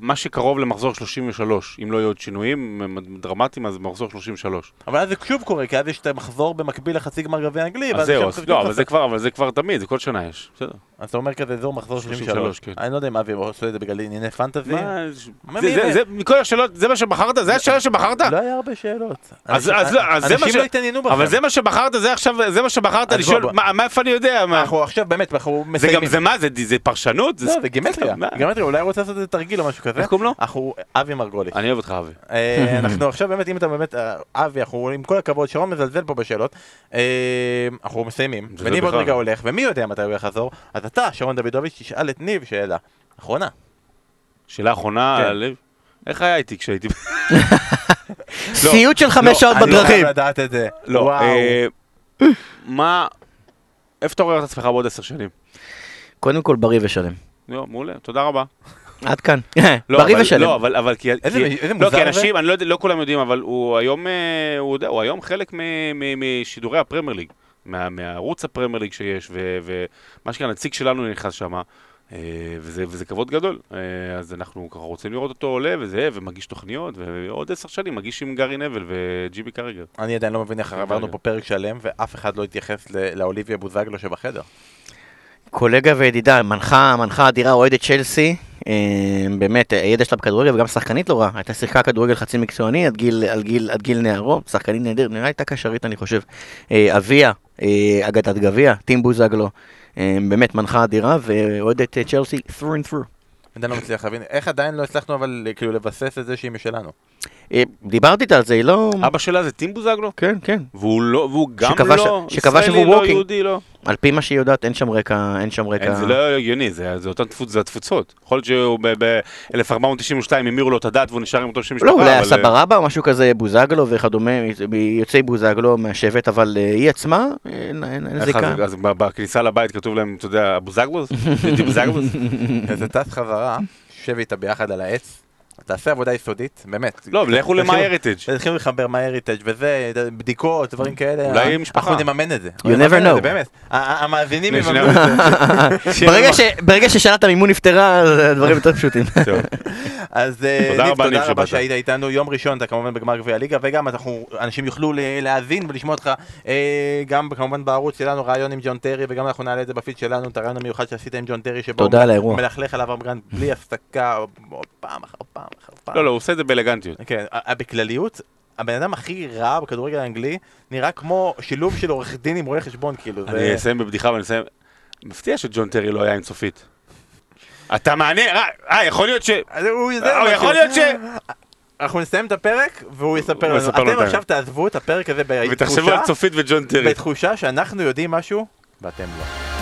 מה שקרוב למחזור 33, אם לא יהיו עוד שינויים דרמטיים, אז מחזור 33. אבל אז זה שוב קורה, כי אז יש את המחזור במקביל לחצי גמר גביע אנגלי, אז זהו, לא, אבל. זה כבר, זה תמיד, זה כל שנה יש. בסדר. אז אתה אומר כזה אזור מחזור 33. 33, כן. אני לא יודע אם אבי עושה את זה בגלל ענייני פנטזי. זה- זה- זה- מכל השאלות, זה מה שבחרת? זה השאלה שבחרת? לא היה הרבה שאלות. אז- אנשים- לא, זה מה אנשים ש- לא התעניינו בכם. אבל זה מה שבחרת, זה עכשיו, זה מה שבחרת לשאול. מה, איפה אני יודע? אנחנו עכשיו באמת, אנחנו זה מסיימים. גם, זה מה, זה- זה פרשנות? לא, זה גימטריה. מה? גימטריה, אולי הוא רוצה לעשות איזה תרגיל או משהו כזה. איך קוראים לו? אנחנו, אבי מרגוליס. אני אוהב אותך, אבי. אה, אנחנו עכשיו באמת, אם אתה באמת, אה, אבי, אנחנו עם כל הכבוד, שרון מזלזל פה בשאלות, אה, אנחנו מסיימים, וניב עוד. רגע הולך, ומי יודע מתי הוא יחזור, אז אתה, שרון דוידוביץ', תשאל את ניב שאלה. אחרונה. שאלה אחרונה, כן. איך היה איתי כשהייתי... סיוט של חמש לא, שעות אני בדרכים. חייב לדעת את זה. לא, מה... איפה אתה רואה את עצמך בעוד עשר שנים? קודם כל בריא ושלם. לא, מעולה, תודה רבה. עד כאן. לא, בריא ושלם. לא, אבל, אבל כי... איזה- כי- איזה לא, כי. אנשים, אני לא יודע, לא כולם יודעים, אבל הוא היום, אה, הוא יודע, הוא היום חלק מ- מ- משידורי הפרמייר ליג, מה- מהערוץ הפרמייר ליג שיש, ו- ומה שנקרא, נציג שלנו נכנס שם, אה, וזה, וזה כבוד גדול. אה, אז אנחנו ככה רוצים לראות אותו עולה וזה, ומגיש תוכניות, ועוד עשר שנים מגיש עם גארי נבל וג'יבי קריגר. אני עדיין לא מבין איך עברנו. פה פרק שלם, ואף אחד לא התייחס לאוליביה בוזגלו שבחדר. קולגה וידידה, מנחה, מנחה אדירה, אוהדת צ'לסי, אה, באמת, הידע שלה בכדורגל וגם שחקנית לא רע, הייתה שיחקה כדורגל חצי מקצועני עד גיל, עד גיל, עד גיל נערו, שחקנית נהדרת, נראה הייתה קשרית אני חושב. אה, אביה, אה, אגדת גביע, טים בוזגלו, באמת מנחה אדירה ואוהדת צ'לסי through and through. עדיין לא מצליח להבין, איך עדיין לא הצלחנו אבל כאילו לבסס את זה שהיא משלנו. אה, דיברתי איתה על זה, היא לא... אבא שלה זה טים בוזגלו? כן, כן. והוא לא, והוא גם שכבש- לא שכבש ישראלי, עבור ווקינג. יהודי, לא. על פי מה שהיא יודעת, אין שם רקע, אין שם רקע... אין, זה לא הגיוני, זה, זה אותן תפוצות, זה התפוצות. יכול להיות שהוא ב-1492 המירו לו את הדת והוא נשאר עם אותו שם משפחה, לא, אולי אבל... עשה ברבא או משהו כזה, בוזגלו וכדומה, יוצאי בוזגלו מהשבט, אבל אה, היא עצמה, אין אין- אין זיקה. אז, אז ב- בכניסה לבית כתוב להם, אתה יודע, בוזגלוס? אז אתה טס חזרה, שב איתה ביחד על העץ, תעשה עבודה יסודית, באמת. לא, לכו ל-MyHeritage. תתחילו לחבר MyHeritage וזה, בדיקות, דברים כאלה. אולי אה, משפחה. אנחנו נממן את זה. You never know. באמת. המאזינים יממנו את זה. ברגע ש- ברגע ששאלת המימון נפתרה, הדברים יותר פשוטים. טוב. אז אה, תודה ניב, תודה רבה. שהיית איתנו. יום ראשון אתה כמובן בגמר גביע הליגה, וגם אנחנו, אנשים יוכלו להאזין ולשמוע אותך אה, גם כמובן בערוץ שלנו, ראיון עם ג'ון טרי, וגם אנחנו נעלה את זה בפיד שלנו, את הראיון המיוחד שעשית עם ג'ון טרי, שבו. מלכלך על אברהם גרנט בלי הפסקה, פעם אחר פעם אחר פעם. לא, לא, הוא עושה את זה באלגנטיות. כן, בכלליות, הבן אדם הכי רע בכדורגל האנגלי, נראה כמו שילוב של עורך דין עם רואה חשבון, כאילו. אני אסיים בבדיחה ואני אסיים... מפתיע שג'ון טרי לא היה עם צופית. אתה מעניין, אה, אה, יכול להיות ש... הוא זה אה, משהו. יכול להיות ש... אנחנו נסיים את הפרק, והוא יספר לנו. אתם את עכשיו תעזבו את הפרק הזה ותחשבו בתחושה, על צופית וג'ון טרי. בתחושה שאנחנו יודעים משהו, ואתם לא.